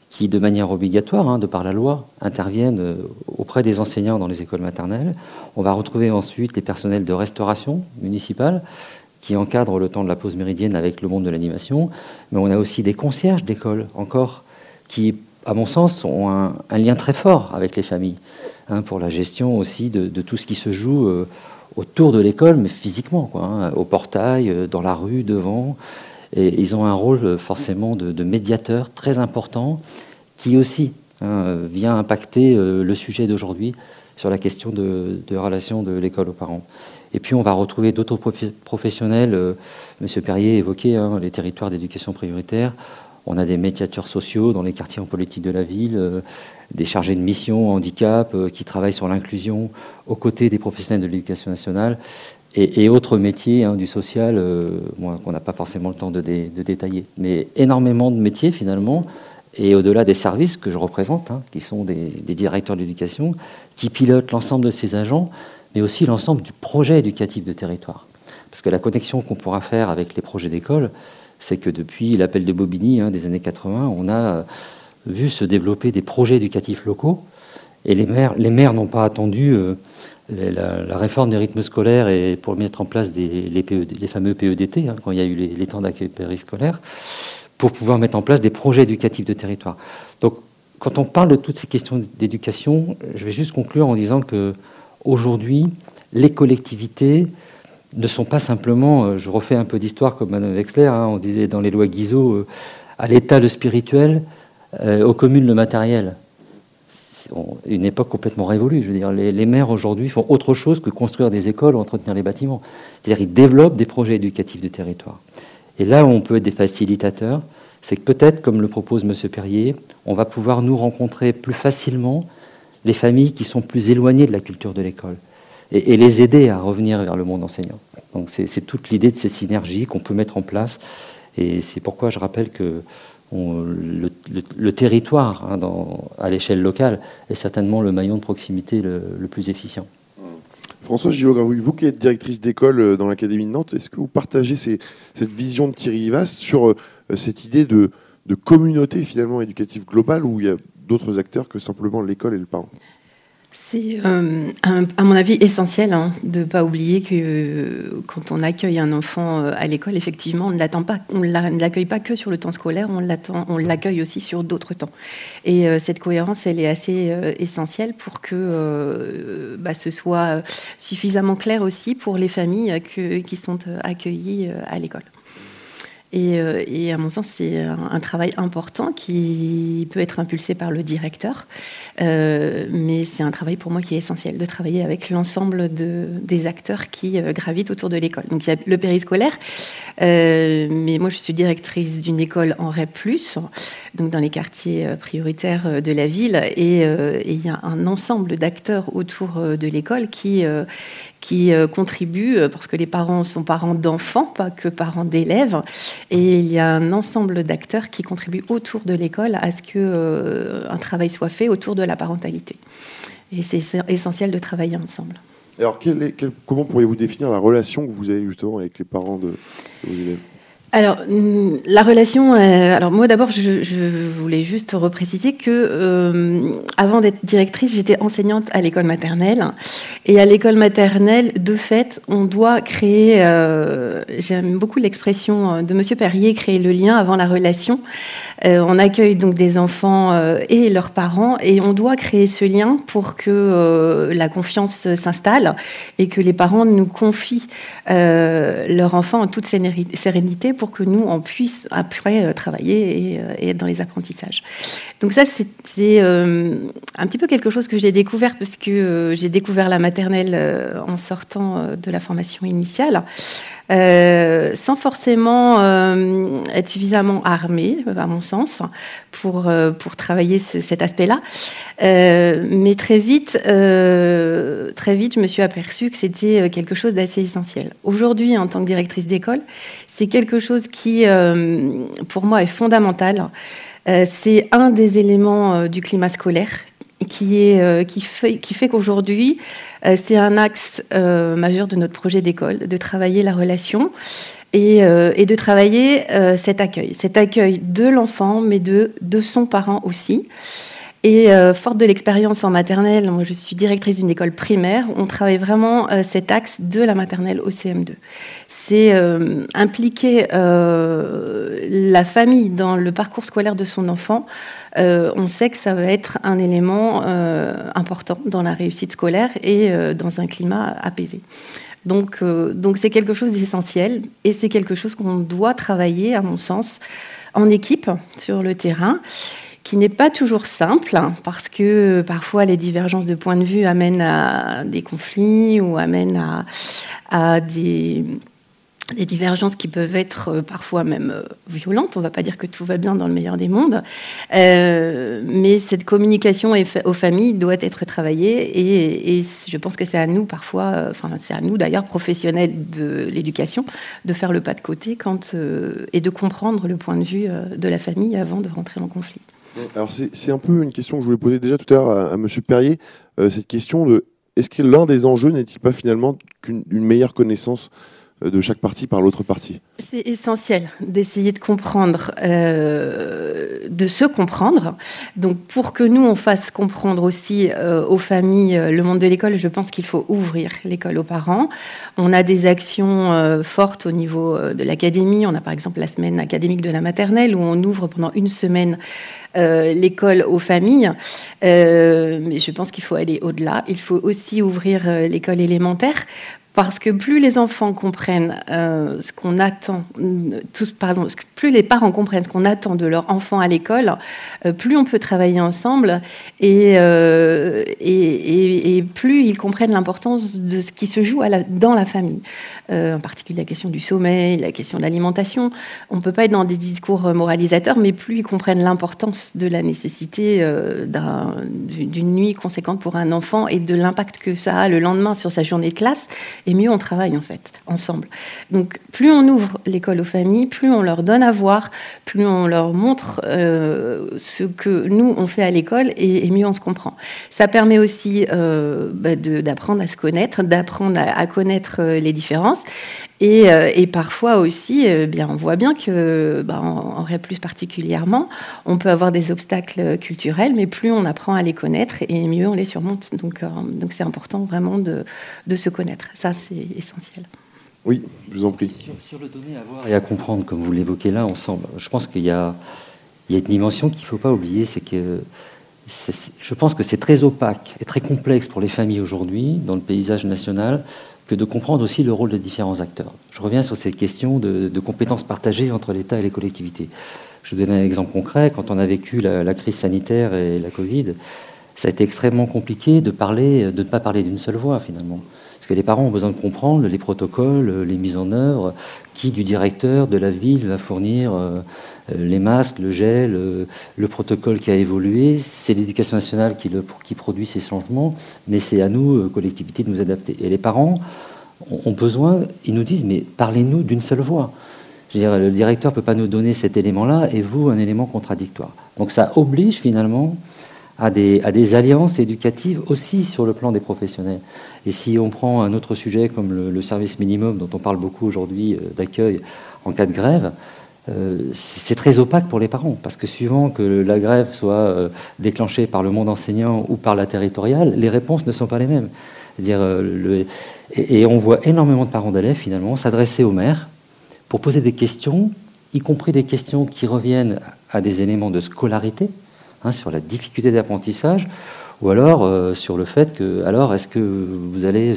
qui, de manière obligatoire, hein, de par la loi, interviennent euh, auprès des enseignants dans les écoles maternelles. On va retrouver ensuite les personnels de restauration municipale, qui encadrent le temps de la pause méridienne avec le monde de l'animation. Mais on a aussi des concierges d'école, encore, qui, à mon sens, ont un, lien très fort avec les familles, hein, pour la gestion aussi de, tout ce qui se joue autour de l'école, mais physiquement, hein, au portail, euh, dans la rue, devant. Ils ont un rôle euh, forcément de, médiateur très important qui aussi hein, vient impacter euh, le sujet d'aujourd'hui sur la question de, relation de l'école aux parents. Et puis on va retrouver d'autres professionnels. Monsieur Perrier évoquait hein, les territoires d'éducation prioritaire. On a des médiateurs sociaux dans les quartiers en politique de la ville, des chargés de mission handicap qui travaillent sur l'inclusion aux côtés des professionnels de l'éducation nationale et, autres métiers hein, du social euh, qu'on n'a pas forcément le temps de, détailler. Mais énormément de métiers finalement, et au-delà des services que je représente, hein, qui sont des, directeurs d'éducation, qui pilotent l'ensemble de ces agents, mais aussi l'ensemble du projet éducatif de territoire. Parce que la connexion qu'on pourra faire avec les projets d'école, c'est que depuis l'appel de Bobigny hein, des années 80, on a vu se développer des projets éducatifs locaux, et les maires, les maires n'ont pas attendu euh, la, réforme des rythmes scolaires et pour mettre en place e les, fameux PEDT, hein, quand il y a eu les, temps d'accueil périscolaire, pour pouvoir mettre en place des projets éducatifs de territoire. Donc, quand on parle de toutes ces questions d'éducation, je vais juste conclure en disant que aujourd'hui, les collectivités ne sont pas simplement, euh, je refais un peu d'histoire comme Mme Wexler, hein, on disait dans les lois Guizot, euh, à l'État le spirituel, aux communes le matériel une époque complètement révolue. Je veux dire, les, maires aujourd'hui font autre chose que construire des écoles ou entretenir les bâtiments. C'est-à-dire, ils développent des projets éducatifs de territoire. Et là où on peut être des facilitateurs, c'est que peut-être, comme le propose M. Perrier, on va pouvoir nous rencontrer plus facilement les familles qui sont plus éloignées de la culture de l'école et, et les aider à revenir vers le monde enseignant. Donc c'est toute l'idée de ces synergies qu'on peut mettre en place. Et c'est pourquoi je rappelle que le, territoire hein, à l'échelle locale est certainement le maillon de proximité le, plus efficient. François Gillot-Gravouille, vous qui êtes directrice d'école euh, dans l'Académie de Nantes, est-ce que vous partagez cette vision de Thierry Ivas sur euh, cette idée de, de communauté finalement éducative globale où il y a d'autres acteurs que simplement l'école et le parent? C'est, euh, à mon avis, essentiel hein, de ne pas oublier que euh, quand on accueille un enfant euh, à l'école, effectivement, on ne l'attend pas, on ne l'accueille pas que sur le temps scolaire, on l'attend, on l'accueille aussi sur d'autres temps. Et cette cohérence, elle est assez essentielle pour que bah, ce soit suffisamment clair aussi pour les familles qui sont accueillies à l'école. Euh, et, à mon sens, c'est un, travail important qui peut être impulsé par le directeur, euh, mais c'est un travail pour moi qui est essentiel, de travailler avec l'ensemble de, des acteurs qui euh, gravitent autour de l'école. Donc il y a le périscolaire, mais moi je suis directrice d'une école en REP+, donc dans les quartiers prioritaires de la ville, et, et il y a un ensemble d'acteurs autour de l'école qui qui euh, contribuent, euh, parce que les parents sont parents d'enfants, pas que parents d'élèves, et il y a un ensemble d'acteurs qui contribuent autour de l'école à ce qu'un euh, travail soit fait autour de la parentalité. Et c'est essentiel de travailler ensemble. Alors, comment pourriez-vous définir la relation que vous avez justement avec les parents de vos élèves? Alors, mm, la relation. Euh, alors, moi, d'abord, je, voulais juste repréciser que, euh, avant d'être directrice, j'étais enseignante à l'école maternelle. Et à l'école maternelle, de fait, on doit créer. Euh, j'aime beaucoup l'expression de Monsieur Perrier, créer le lien avant la relation. On accueille donc des enfants et leurs parents et on doit créer ce lien pour que la confiance s'installe et que les parents nous confient leur enfant en toute sérénité pour que nous, on puisse après travailler et, et être dans les apprentissages. Donc ça, c'est un petit peu quelque chose que j'ai découvert parce que j'ai découvert la maternelle en sortant de la formation initiale. Euh, sans forcément euh, être suffisamment armé, à mon sens, pour, euh, pour travailler cet aspect-là. mais très vite, très vite, je me suis aperçue que c'était quelque chose d'assez essentiel. Aujourd'hui, en tant que directrice d'école, c'est quelque chose qui, pour moi, est fondamental. c'est un des éléments du climat scolaire qui, est, qui fait, qui fait qu'aujourd'hui, c'est un axe euh, majeur de notre projet d'école, de travailler la relation et, euh, de travailler cet accueil, cet accueil de l'enfant, mais de son parent aussi. Et forte de l'expérience en maternelle, moi je suis directrice d'une école primaire, on travaille vraiment cet axe de la maternelle au CM2. C'est impliquer la famille dans le parcours scolaire de son enfant euh, on sait que ça va être un élément euh, important dans la réussite scolaire et euh, dans un climat apaisé. Donc, donc c'est quelque chose d'essentiel et c'est quelque chose qu'on doit travailler, à mon sens, en équipe sur le terrain qui n'est pas toujours simple, hein, parce que parfois les divergences de points de vue amènent à des conflits ou amènent à des, divergences qui peuvent être euh, parfois même euh, violentes. On ne va pas dire que tout va bien dans le meilleur des mondes, euh, mais cette communication aux familles doit être travaillée et, je pense que c'est à nous parfois, enfin c'est à nous d'ailleurs professionnels de l'éducation, de faire le pas de côté et de comprendre le point de vue de la famille avant de rentrer en conflit. Alors c'est un peu une question que je voulais poser déjà tout à l'heure à, à M. Perrier, cette question de est-ce que l'un des enjeux n'est-il pas finalement qu'une meilleure connaissance euh, de chaque partie par l'autre partie C'est essentiel d'essayer de comprendre, euh, de se comprendre. Donc pour que nous, on fasse comprendre aussi euh, aux familles le monde de l'école, je pense qu'il faut ouvrir l'école aux parents. On a des actions fortes au niveau de l'académie. On a par exemple la semaine académique de la maternelle où on ouvre pendant une semaine l'école aux familles. mais je pense qu'il faut aller au-delà. Il faut aussi ouvrir l'école élémentaire parce que plus les enfants comprennent euh, ce qu'on attend, tous, plus les parents comprennent ce qu'on attend de leur enfant à l'école, euh, plus on peut travailler ensemble euh, et, plus ils comprennent l'importance de ce qui se joue dans la famille. En particulier la question du sommeil, la question de l'alimentation. On ne peut pas être dans des discours moralisateurs, mais plus ils comprennent l'importance de la nécessité d'une nuit conséquente pour un enfant et de l'impact que ça a le lendemain sur sa journée de classe et mieux on travaille en fait ensemble. Donc plus on ouvre l'école aux familles, plus on leur donne à voir, plus on leur montre euh, ce que nous on fait à l'école et, mieux on se comprend. Ça permet aussi euh, bah, d'apprendre à se connaître, d'apprendre à, connaître euh, les différences et, parfois aussi, bien, on voit bien que, bah, en, en plus particulièrement, on peut avoir des obstacles culturels, mais plus on apprend à les connaître et mieux on les surmonte. Donc, donc c'est important vraiment de, de se connaître. Ça, c'est essentiel. Oui, je vous en prie. Sur, le donner à voir et à comprendre, comme vous l'évoquez là ensemble, je pense qu'il y, a, une dimension qu'il ne faut pas oublier, c'est que je pense que c'est très opaque et très complexe pour les familles aujourd'hui, dans le paysage national, que de comprendre aussi le rôle des différents acteurs. Je reviens sur cette question de, compétences partagées entre l'État et les collectivités. Je vous donne un exemple concret. Quand on a vécu la, crise sanitaire et la Covid, ça a été extrêmement compliqué de, parler, de ne pas parler d'une seule voix finalement que les parents ont besoin de comprendre les protocoles, les mises en œuvre, qui du directeur de la ville va fournir euh, les masques, le gel, euh, le protocole qui a évolué. C'est l'éducation nationale qui, produit ces changements, mais c'est à nous, euh, collectivités, de nous adapter. Et les parents ont besoin, ils nous disent, mais parlez-nous d'une seule voix. Je veux dire, le directeur ne peut pas nous donner cet élément-là et vous, un élément contradictoire. Donc ça oblige finalement à des, alliances éducatives aussi sur le plan des professionnels. Et si on prend un autre sujet comme le, service minimum dont on parle beaucoup aujourd'hui euh, d'accueil en cas de grève, euh, c'est très opaque pour les parents, parce que suivant que la grève soit euh, déclenchée par le monde enseignant ou par la territoriale, les réponses ne sont pas les mêmes. le, et, et, on voit énormément de parents d'élèves finalement s'adresser aux maires pour poser des questions, y compris des questions qui reviennent à des éléments de scolarité, hein, sur la difficulté d'apprentissage, ou alors euh, sur le fait que, alors, est-ce que vous allez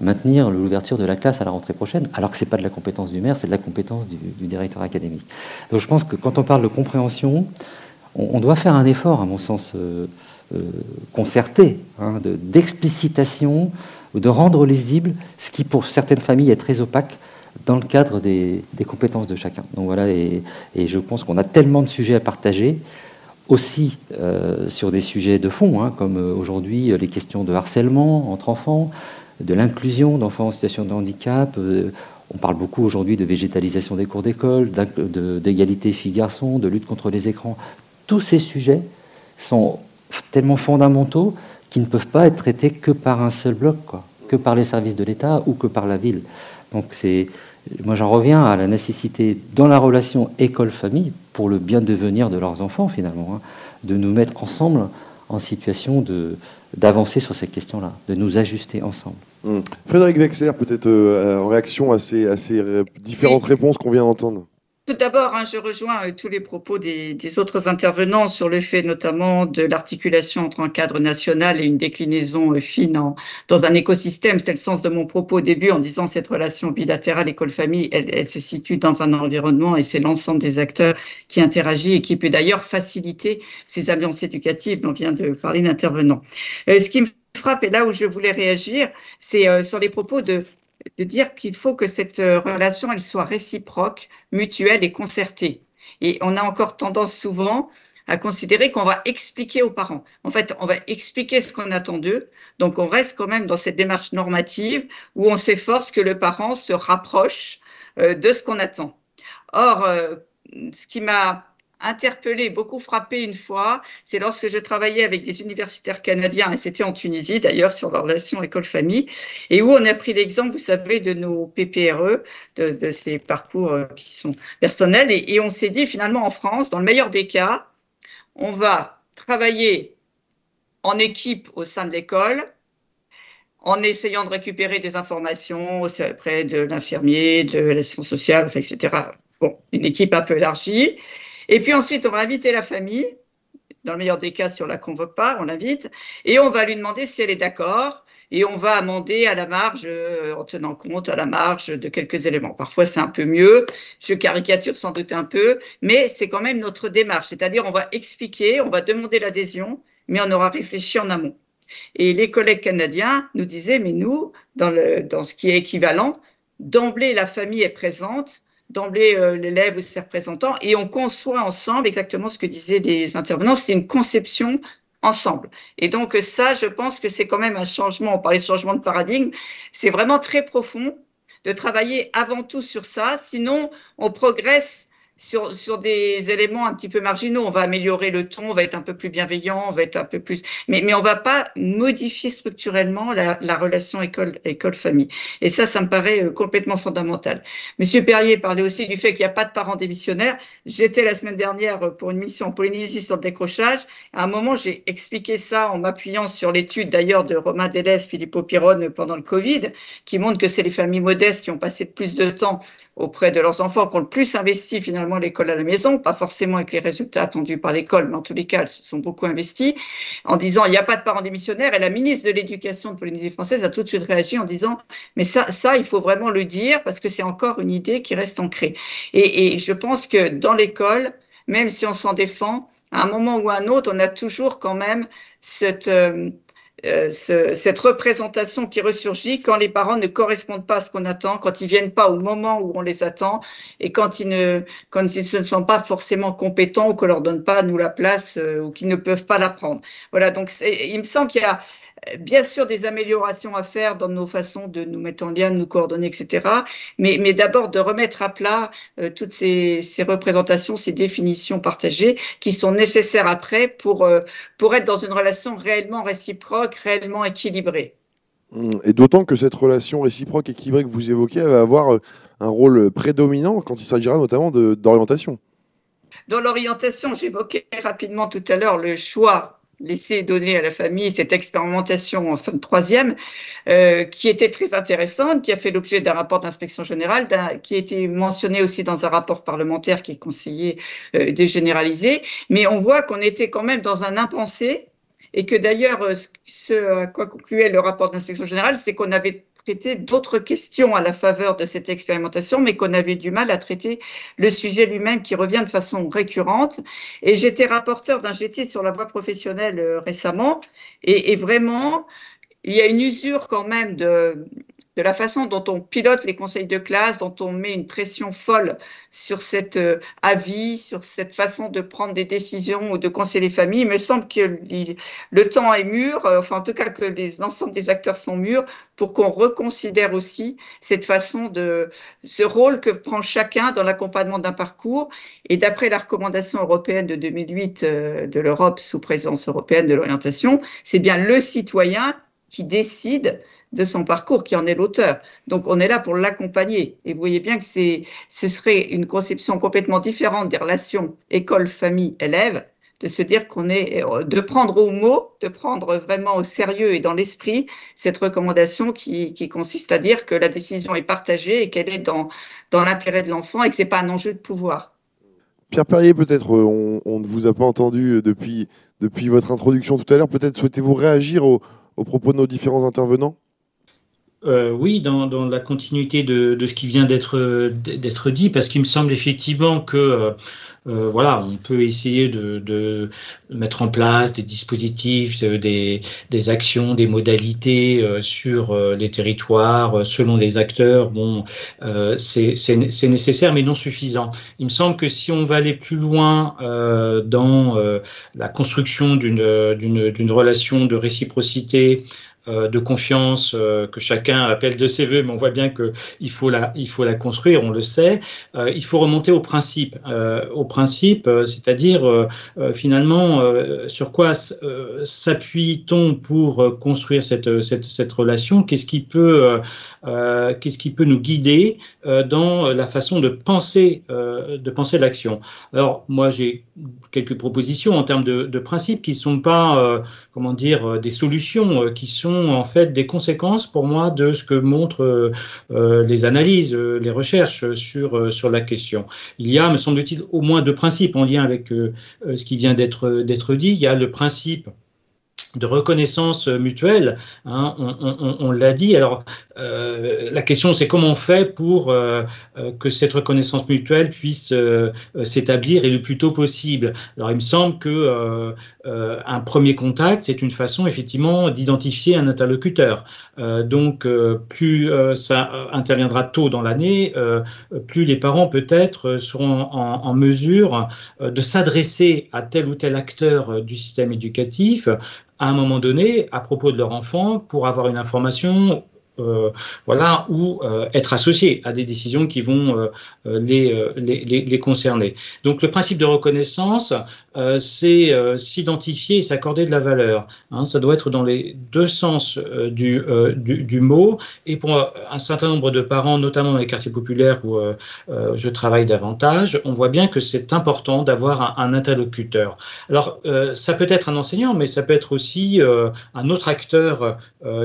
maintenir l'ouverture de la classe à la rentrée prochaine, alors que c'est pas de la compétence du maire, c'est de la compétence du, directeur académique. Donc je pense que quand on parle de compréhension, on, doit faire un effort, à mon sens, euh, euh, concerté, hein, d'explicitation, de, rendre lisible ce qui, pour certaines familles, est très opaque dans le cadre des, compétences de chacun. Donc voilà, et, et je pense qu'on a tellement de sujets à partager aussi euh, sur des sujets de fond, hein, comme euh, aujourd'hui euh, les questions de harcèlement entre enfants, de l'inclusion d'enfants en situation de handicap. on parle beaucoup aujourd'hui de végétalisation des cours d'école, d'égalité filles-garçons, de lutte contre les écrans. Tous ces sujets sont tellement fondamentaux qu'ils ne peuvent pas être traités que par un seul bloc, quoi, que par les services de l'État ou que par la ville. Donc c'est moi, j'en reviens à la nécessité, dans la relation école-famille, pour le bien devenir de leurs enfants, finalement, hein, de nous mettre ensemble en situation d'avancer sur cette question-là, de nous ajuster ensemble. Hum. Frédéric Wexler, peut-être euh, en réaction à ces, à ces différentes réponses qu'on vient d'entendre. Tout d'abord, hein, je rejoins euh, tous les propos des, autres intervenants sur le fait notamment de l'articulation entre un cadre national et une déclinaison euh, fine dans un écosystème. C'est le sens de mon propos au début en disant cette relation bilatérale école-famille, elle, se situe dans un environnement et c'est l'ensemble des acteurs qui interagit et qui peut d'ailleurs faciliter ces alliances éducatives dont vient de parler l'intervenant. Euh, ce qui me frappe et là où je voulais réagir, c'est sur les propos de de dire qu'il faut que cette euh, relation elle soit réciproque, mutuelle et concertée. Et on a encore tendance souvent à considérer qu'on va expliquer aux parents. En fait, on va expliquer ce qu'on attend d'eux. Donc, on reste quand même dans cette démarche normative où on s'efforce que le parent se rapproche euh, de ce qu'on attend. Or, euh, ce qui m'a interpellé, beaucoup frappé une fois, c'est lorsque je travaillais avec des universitaires canadiens, et c'était en Tunisie d'ailleurs, sur leur relation école-famille, et où on a pris l'exemple, vous savez, de nos PPRE, de, ces parcours euh, qui sont personnels, et, et on s'est dit finalement en France, dans le meilleur des cas, on va travailler en équipe au sein de l'école, en essayant de récupérer des informations auprès de l'infirmier, de l'assistance sociale, etc. Bon, une équipe un peu élargie. Et puis ensuite, on va inviter la famille. Dans le meilleur des cas, si on la convoque pas, on l'invite. Et on va lui demander si elle est d'accord. Et on va amender à la marge, euh, en tenant compte à la marge de quelques éléments. Parfois, c'est un peu mieux. Je caricature sans doute un peu, mais c'est quand même notre démarche. C'est-à-dire, on va expliquer, on va demander l'adhésion, mais on aura réfléchi en amont. Et les collègues canadiens nous disaient, mais nous, dans, ce qui est équivalent, d'emblée, la famille est présente d'emblée euh, l'élève ou ses représentants et on conçoit ensemble exactement ce que disaient les intervenants, c'est une conception ensemble. Et donc ça, je pense que c'est quand même un changement, on parlait de changement de paradigme, c'est vraiment très profond de travailler avant tout sur ça, sinon on progresse sur, sur des éléments un petit peu marginaux. On va améliorer le ton, on va être un peu plus bienveillant, on va être un peu plus. Mais, mais on va pas modifier structurellement la, la relation école-famille. Et ça, ça me paraît euh, complètement fondamental. Monsieur Perrier parlait aussi du fait qu'il n'y a pas de parents démissionnaires. J'étais la semaine dernière pour une mission en Polynésie sur le décrochage. À un moment, j'ai expliqué ça en m'appuyant sur l'étude d'ailleurs de Romain Delès, Philippe Piron pendant le Covid, qui montre que c'est les familles modestes qui ont passé plus de temps auprès de leurs enfants qui ont le plus investi finalement l'école à la maison, pas forcément avec les résultats attendus par l'école, mais en tous les cas, elles se sont beaucoup investies, en disant il n'y a pas de parents démissionnaires. Et la ministre de l'Éducation de Polynésie française a tout de suite réagi en disant mais ça, ça, il faut vraiment le dire parce que c'est encore une idée qui reste ancrée. Et, et je pense que dans l'école, même si on s'en défend, à un moment ou à un autre, on a toujours quand même cette, euh, euh, cette représentation qui ressurgit quand les parents ne correspondent pas à ce qu'on attend, quand ils viennent pas au moment où on les attend et quand ils ne, quand ils ne sont pas forcément compétents ou qu'on leur donne pas nous la place euh, ou qu'ils ne peuvent pas la prendre. Voilà, donc il me semble qu'il y a bien sûr des améliorations à faire dans nos façons de nous mettre en lien, de nous coordonner, etc. Mais, mais d'abord de remettre à plat euh, toutes ces, ces, représentations, ces définitions partagées qui sont nécessaires après pour, euh, pour être dans une relation réellement réciproque, réellement équilibrée. Mmh. Et d'autant que cette relation réciproque équilibrée que vous évoquez va avoir euh, un rôle prédominant quand il s'agira notamment d'orientation. Dans l'orientation, j'évoquais rapidement tout à l'heure le choix laissé donner à la famille cette expérimentation en fin de troisième, euh, qui était très intéressante, qui a fait l'objet d'un rapport d'inspection générale, qui a été mentionné aussi dans un rapport parlementaire qui est conseillé euh, dégénéralisé. Mais on voit qu'on était quand même dans un impensé et que d'ailleurs, euh, ce à quoi concluait le rapport d'inspection générale, c'est qu'on avait d'autres questions à la faveur de cette expérimentation, mais qu'on avait du mal à traiter le sujet lui-même qui revient de façon récurrente. Et j'étais rapporteur d'un GT sur la voie professionnelle euh, récemment, et, et vraiment, il y a une usure quand même de, de la façon dont on pilote les conseils de classe, dont on met une pression folle sur cet euh, avis, sur cette façon de prendre des décisions ou de conseiller les familles. Il me semble que le temps est mûr, euh, enfin en tout cas que l'ensemble des acteurs sont mûrs pour qu'on reconsidère aussi cette façon de ce rôle que prend chacun dans l'accompagnement d'un parcours. Et d'après la recommandation européenne de 2008 euh, de l'Europe sous présidence européenne de l'orientation, c'est bien le citoyen qui décide de son parcours, qui en est l'auteur. Donc on est là pour l'accompagner. Et vous voyez bien que c'est, ce serait une conception complètement différente des relations école, famille, élève, de se dire qu'on est, de prendre au mot, de prendre vraiment au sérieux et dans l'esprit cette recommandation qui, qui consiste à dire que la décision est partagée et qu'elle est dans, dans l'intérêt de l'enfant et que c'est pas un enjeu de pouvoir. Pierre Perrier, peut-être, on, on, ne vous a pas entendu depuis, depuis votre introduction tout à l'heure. Peut-être souhaitez-vous réagir aux propos de nos différents intervenants? Euh, oui, dans, dans, la continuité de, de ce qui vient d'être dit, parce qu'il me semble effectivement que euh, euh voilà, on peut essayer de, de, mettre en place des dispositifs, euh, des, des actions, des modalités euh, sur les territoires, selon les acteurs. Bon, c'est nécessaire, mais non suffisant. Il me semble que si on va aller plus loin dans la construction d'une relation de réciprocité euh, de confiance euh, que chacun appelle de ses voeux, mais on voit bien qu'il faut la, faut la construire, on le sait. Euh, il faut remonter au principe, au principe, c'est-à-dire finalement sur quoi s'appuie-t-on pour construire cette, cette, cette relation? Qu'est-ce qui peut, qu'est-ce qui peut nous guider dans la façon de penser, penser l'action? Alors moi j'ai quelques propositions en termes de, de principes qui sont pas, comment dire, des solutions, qui sont en fait des conséquences pour moi de ce que montrent euh, euh, les analyses, euh, les recherches sur, sur la question. Il y a, me semble-t-il, au moins deux principes en lien avec ce qui vient d'être dit. Il y a le principe de reconnaissance mutuelle, hein, on, l'a dit. Alors, euh, la question, c'est comment on fait pour euh, euh, que cette reconnaissance mutuelle puisse s'établir et le plus tôt possible. Alors, il me semble que un premier contact, c'est une façon effectivement d'identifier un interlocuteur. donc, plus ça interviendra tôt dans l'année, plus les parents peut-être seront en mesure de s'adresser à tel ou tel acteur du système éducatif à un moment donné à propos de leur enfant pour avoir une information voilà, ou euh, être associé à des décisions qui vont euh, les, les, concerner. Donc le principe de reconnaissance, c'est s'identifier et s'accorder de la valeur. Hein, ça doit être dans les deux sens du, du, mot. Et pour un certain nombre de parents, notamment dans les quartiers populaires où je travaille davantage, on voit bien que c'est important d'avoir un, interlocuteur. Alors ça peut être un enseignant, mais ça peut être aussi un autre acteur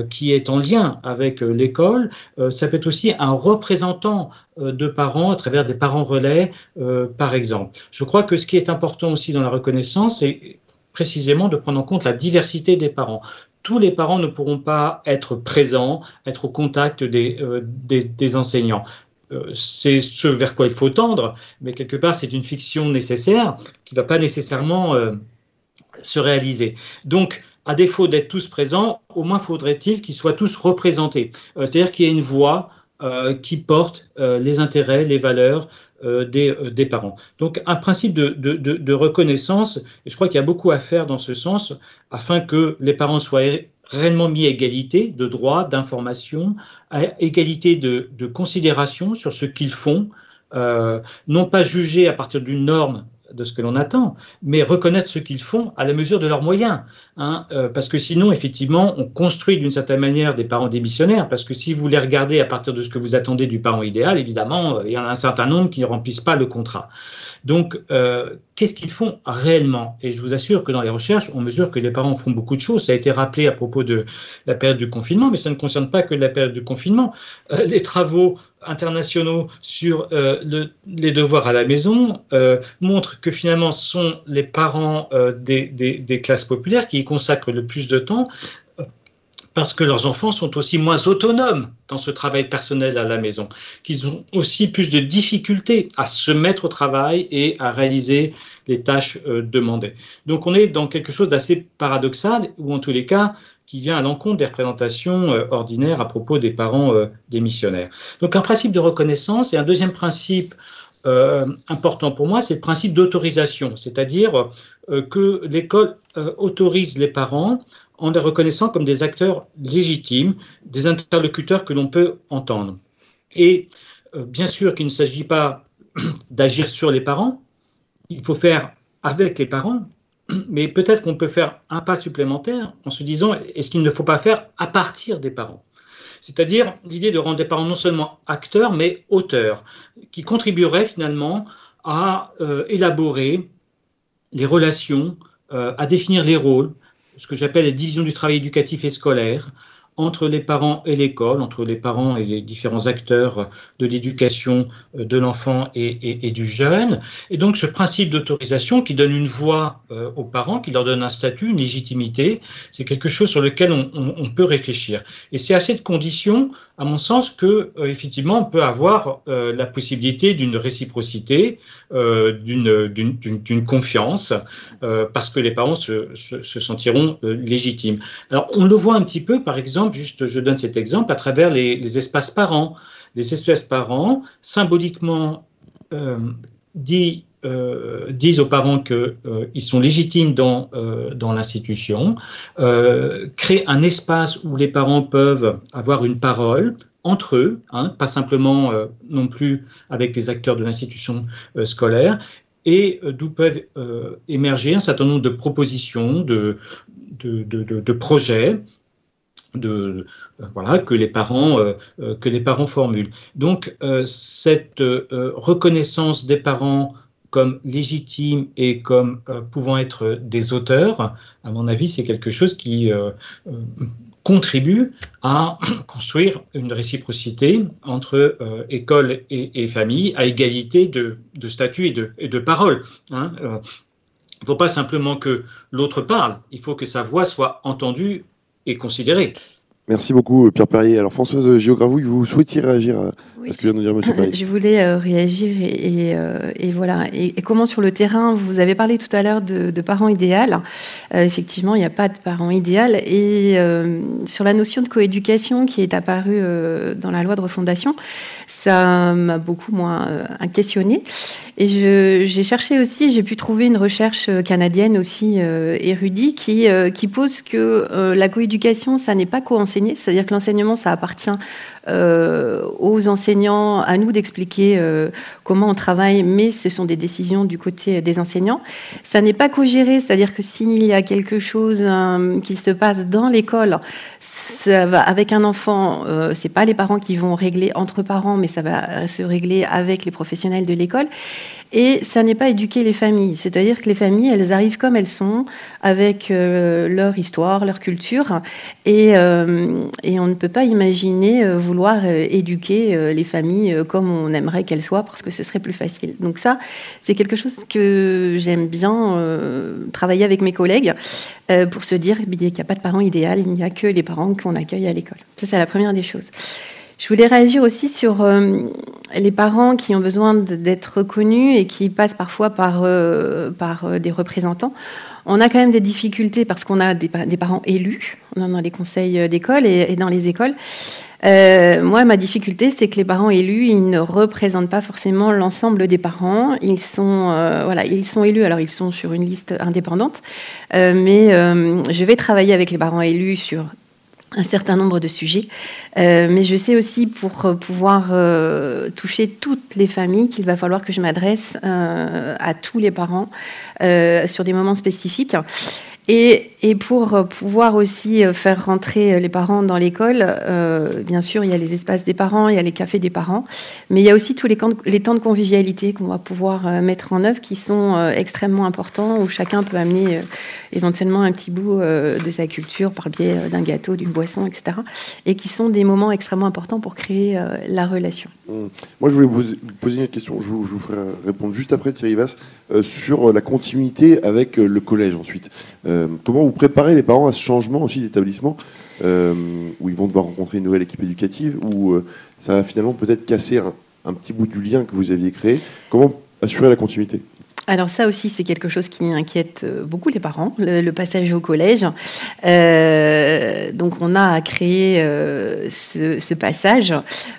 qui est en lien avec l'école, euh, ça peut être aussi un représentant euh, de parents à travers des parents relais, euh, par exemple. Je crois que ce qui est important aussi dans la reconnaissance, c'est précisément de prendre en compte la diversité des parents tous les parents ne pourront pas être présents, être au contact des, des, enseignants. c'est ce vers quoi il faut tendre, mais quelque part, c'est une fiction nécessaire qui ne va pas nécessairement se réaliser. Donc, à défaut d'être tous présents, au moins faudrait-il qu'ils soient tous représentés. Euh, c'est-à-dire qu'il y ait une voix euh, qui porte euh, les intérêts, les valeurs des, parents. Donc un principe de, reconnaissance, et je crois qu'il y a beaucoup à faire dans ce sens, afin que les parents soient réellement mis à égalité de droits, d'information, à égalité de, considération sur ce qu'ils font, non pas jugés à partir d'une norme de ce que l'on attend, mais reconnaître ce qu'ils font à la mesure de leurs moyens. Hein, euh, parce que sinon, effectivement, on construit d'une certaine manière des parents démissionnaires, parce que si vous les regardez à partir de ce que vous attendez du parent idéal, évidemment, euh, il y en a un certain nombre qui ne remplissent pas le contrat. Donc, euh, qu'est-ce qu'ils font réellement? Et je vous assure que dans les recherches, on mesure que les parents font beaucoup de choses. Ça a été rappelé à propos de la période du confinement, mais ça ne concerne pas que la période du confinement. Euh, les travaux internationaux sur euh, le, les devoirs à la maison montrent que finalement ce sont les parents des, classes populaires qui y consacrent le plus de temps parce que leurs enfants sont aussi moins autonomes dans ce travail personnel à la maison, qu'ils ont aussi plus de difficultés à se mettre au travail et à réaliser les tâches euh, demandées. Donc on est dans quelque chose d'assez paradoxal, ou en tous les cas, qui vient à l'encontre des représentations euh, ordinaires à propos des parents euh, des missionnaires. Donc un principe de reconnaissance et un deuxième principe euh, important pour moi, c'est le principe d'autorisation, c'est-à-dire que l'école autorise les parents en les reconnaissant comme des acteurs légitimes, des interlocuteurs que l'on peut entendre. Et bien sûr qu'il ne s'agit pas d'agir sur les parents, il faut faire avec les parents, mais peut-être qu'on peut faire un pas supplémentaire en se disant est-ce qu'il ne faut pas faire à partir des parents? C'est-à-dire l'idée de rendre les parents non seulement acteurs, mais auteurs, qui contribueraient finalement à euh, élaborer les relations, euh, à définir les rôles, ce que j'appelle la division du travail éducatif et scolaire, entre les parents et l'école, entre les parents et les différents acteurs de l'éducation de l'enfant et, du jeune. Et donc ce principe d'autorisation qui donne une voix euh, aux parents, qui leur donne un statut, une légitimité, c'est quelque chose sur lequel on, peut réfléchir. Et c'est à cette condition, à mon sens, que euh, effectivement on peut avoir euh, la possibilité d'une réciprocité, euh, d'une confiance, euh, parce que les parents se, se, se sentiront euh, légitimes. Alors on le voit un petit peu, par exemple, juste je donne cet exemple, à travers les, espaces parents. Les espaces parents, symboliquement, euh, euh, disent aux parents qu'ils euh, sont légitimes dans, l'institution, créent un espace où les parents peuvent avoir une parole, entre eux, hein, pas simplement non plus avec les acteurs de l'institution scolaire, et d'où peuvent émerger un certain nombre de propositions, de projets de voilà que les parents euh, que les parents formulent. Donc euh, cette euh, reconnaissance des parents comme légitimes et comme pouvant être des auteurs, à mon avis, c'est quelque chose qui contribue à construire une réciprocité entre école et, famille à égalité de, de statut et de, de parole. Hein. il ne faut pas simplement que l'autre parle, il faut que sa voix soit entendue Merci beaucoup, Pierre Perrier. Alors, Françoise Géogravouille, vous souhaitiez réagir à, oui. à ce que vient de nous dire M. Perrier Je voulais euh, réagir et, et, euh, et voilà. Et, et, comment sur le terrain, vous avez parlé tout à l'heure de, de, parents idéal. Euh, effectivement, il n'y a pas de parents idéal. Et sur la notion de coéducation qui est apparue dans la loi de refondation, ça m'a beaucoup moins questionné. Et j'ai cherché aussi, j'ai pu trouver une recherche canadienne aussi érudite qui, qui pose que la coéducation, ça n'est pas co-enseigné, c'est-à-dire que l'enseignement, ça appartient aux enseignants, à nous d'expliquer euh, comment on travaille, mais ce sont des décisions du côté des enseignants. Ça n'est pas co-géré, c'est-à-dire que s'il y a quelque chose euh, qui se passe dans l'école, avec un enfant, euh, c'est pas les parents qui vont régler entre parents, mais ça va se régler avec les professionnels de l'école. Et ça n'est pas éduquer les familles, c'est-à-dire que les familles, elles arrivent comme elles sont, avec euh, leur histoire, leur culture, et, euh, et, on ne peut pas imaginer euh, vouloir éduquer les familles comme on aimerait qu'elles soient, parce que ce serait plus facile. Donc ça, c'est quelque chose que j'aime bien travailler avec mes collègues pour se dire qu'il n'y a pas de parents idéal, il n'y a que les parents qu'on accueille à l'école. Ça, c'est la première des choses. Je voulais réagir aussi sur euh, les parents qui ont besoin d'être reconnus et qui passent parfois par, euh, euh, des représentants. On a quand même des difficultés parce qu'on a des, parents élus dans les conseils d'école et, dans les écoles. Moi, ma difficulté, c'est que les parents élus, ils ne représentent pas forcément l'ensemble des parents. Ils sont, voilà, ils sont élus. Alors, ils sont sur une liste indépendante, mais je vais travailler avec les parents élus sur un certain nombre de sujets. Euh, mais je sais aussi pour pouvoir euh, toucher toutes les familles qu'il va falloir que je m'adresse euh, à tous les parents sur des moments spécifiques. Et, et, pour pouvoir aussi faire rentrer les parents dans l'école, euh, bien sûr, il y a les espaces des parents, il y a les cafés des parents, mais il y a aussi tous les, temps de convivialité qu'on va pouvoir euh, mettre en œuvre qui sont euh, extrêmement importants, où chacun peut amener éventuellement un petit bout de sa culture par biais d'un gâteau, d'une boisson, etc. Et qui sont des moments extrêmement importants pour créer la relation. Mmh. Moi, je voulais vous poser une question, je vous, ferai répondre juste après Thierry Vasse, sur la continuité avec le collège ensuite. Euh, comment préparez les parents à ce changement aussi d'établissement euh, où ils vont devoir rencontrer une nouvelle équipe éducative, où euh, ça va finalement peut-être casser un, petit bout du lien que vous aviez créé. Comment assurer la continuité? Alors ça aussi, c'est quelque chose qui inquiète euh, beaucoup les parents, le, passage au collège. Euh, donc on a créé euh, ce, passage.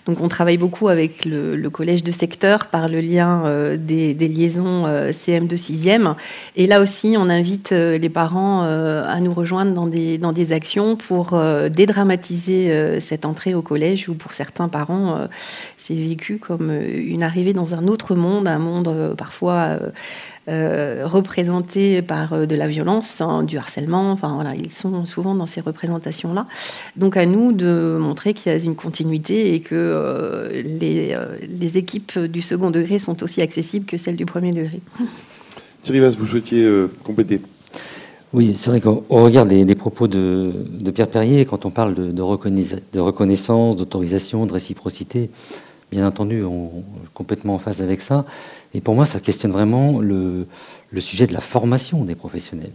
Donc on travaille beaucoup avec le, collège de secteur par le lien des, liaisons CM de 6e. Et là aussi, on invite les parents à nous rejoindre dans des, dans des actions pour dédramatiser cette entrée au collège, ou pour certains parents, c'est vécu comme une arrivée dans un autre monde, un monde parfois euh, représentés par euh, de la violence, hein, du harcèlement. Enfin voilà, ils sont souvent dans ces représentations-là. Donc à nous de montrer qu'il y a une continuité et que euh, les, les, équipes du second degré sont aussi accessibles que celles du premier degré. Thierry Vasse, vous souhaitiez compléter? Oui, c'est vrai qu'on regarde des, propos de, de, Pierre Perrier quand on parle de, de, reconnaissance, d'autorisation, de réciprocité. Bien entendu, complètement en phase avec ça. Et pour moi, ça questionne vraiment le, sujet de la formation des professionnels.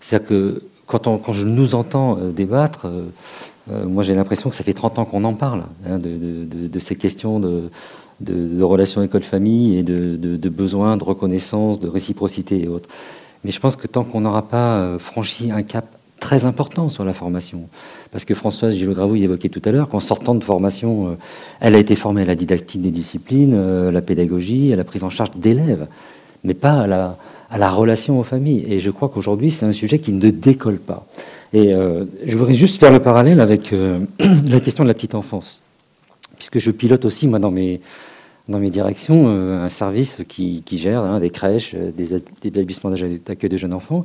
C'est-à-dire que quand, je nous entends euh, débattre, euh, euh, moi j'ai l'impression que ça fait 30 ans qu'on en parle, hein, de, ces questions de, de relations école-famille et de, besoins de reconnaissance, de réciprocité et autres. Mais je pense que tant qu'on n'aura pas franchi un cap très important sur la formation. Parce que Françoise Gilles-Gravou y évoquait tout à l'heure qu'en sortant de formation, euh, elle a été formée à la didactique des disciplines, euh, à la pédagogie, à la prise en charge d'élèves, mais pas à la, relation aux familles. Et je crois qu'aujourd'hui, c'est un sujet qui ne décolle pas. Et euh, je voudrais juste faire le parallèle avec la question de la petite enfance. Puisque je pilote aussi, moi, dans mes, dans mes directions, un service qui, gère hein, des crèches, des établissements d'accueil de jeunes enfants.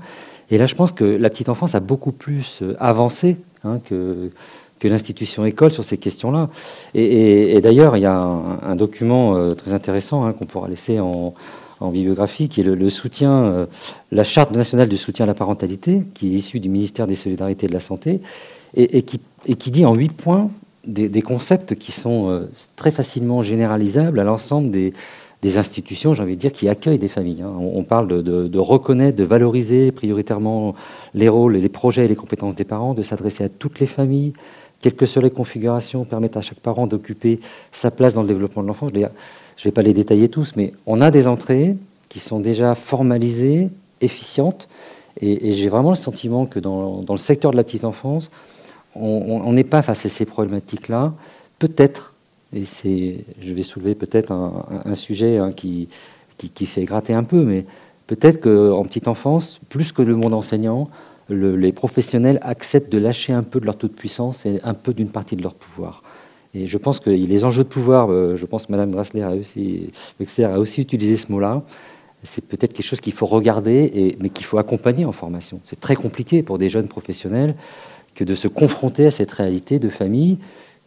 Et là, je pense que la petite enfance a beaucoup plus euh, avancé hein, que, l'institution école sur ces questions-là. Et, d'ailleurs, il y a un, document euh, très intéressant hein, qu'on pourra laisser en, bibliographie, qui est le, soutien, euh, la charte nationale du soutien à la parentalité, qui est issue du ministère des Solidarités et de la Santé, et qui, dit en huit points des, concepts qui sont très facilement généralisables à l'ensemble des, des institutions, j'ai envie de dire, qui accueillent des familles. Hein. On, parle de, reconnaître, de valoriser prioritairement les rôles les projets et les compétences des parents, de s'adresser à toutes les familles, quelles que soient les configurations, permettre à chaque parent d'occuper sa place dans le développement de l'enfant. Je ne vais pas les détailler tous, mais on a des entrées qui sont déjà formalisées, efficientes, et, j'ai vraiment le sentiment que dans, le secteur de la petite enfance, on n'est pas face à ces problématiques-là. Peut-être et c'est, je vais soulever peut-être un, sujet hein, qui, qui, fait gratter un peu, mais peut-être qu'en petite enfance, plus que le monde enseignant, les professionnels acceptent de lâcher un peu de leur taux de puissance et un peu d'une partie de leur pouvoir. Et je pense que les enjeux de pouvoir, euh, je pense que Mme Grassler a aussi, a aussi utilisé ce mot-là, c'est peut-être quelque chose qu'il faut regarder, et, mais qu'il faut accompagner en formation. C'est très compliqué pour des jeunes professionnels que de se confronter à cette réalité de famille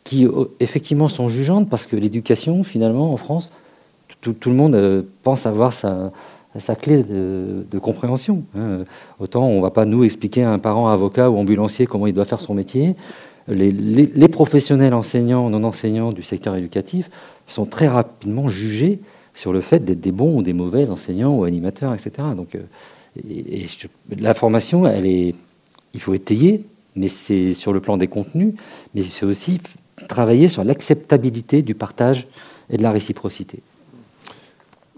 qui euh, effectivement sont jugeantes parce que l'éducation, finalement, en France, tout, le monde euh, pense avoir sa, sa clé de, compréhension. Hein. Autant on ne va pas nous expliquer à un parent avocat ou ambulancier comment il doit faire son métier. Les, professionnels enseignants, non enseignants du secteur éducatif sont très rapidement jugés sur le fait d'être des bons ou des mauvais enseignants ou animateurs, etc. Donc, euh, et, la formation, elle est, il faut étayer, mais c'est sur le plan des contenus, mais c'est aussi travailler sur l'acceptabilité du partage et de la réciprocité.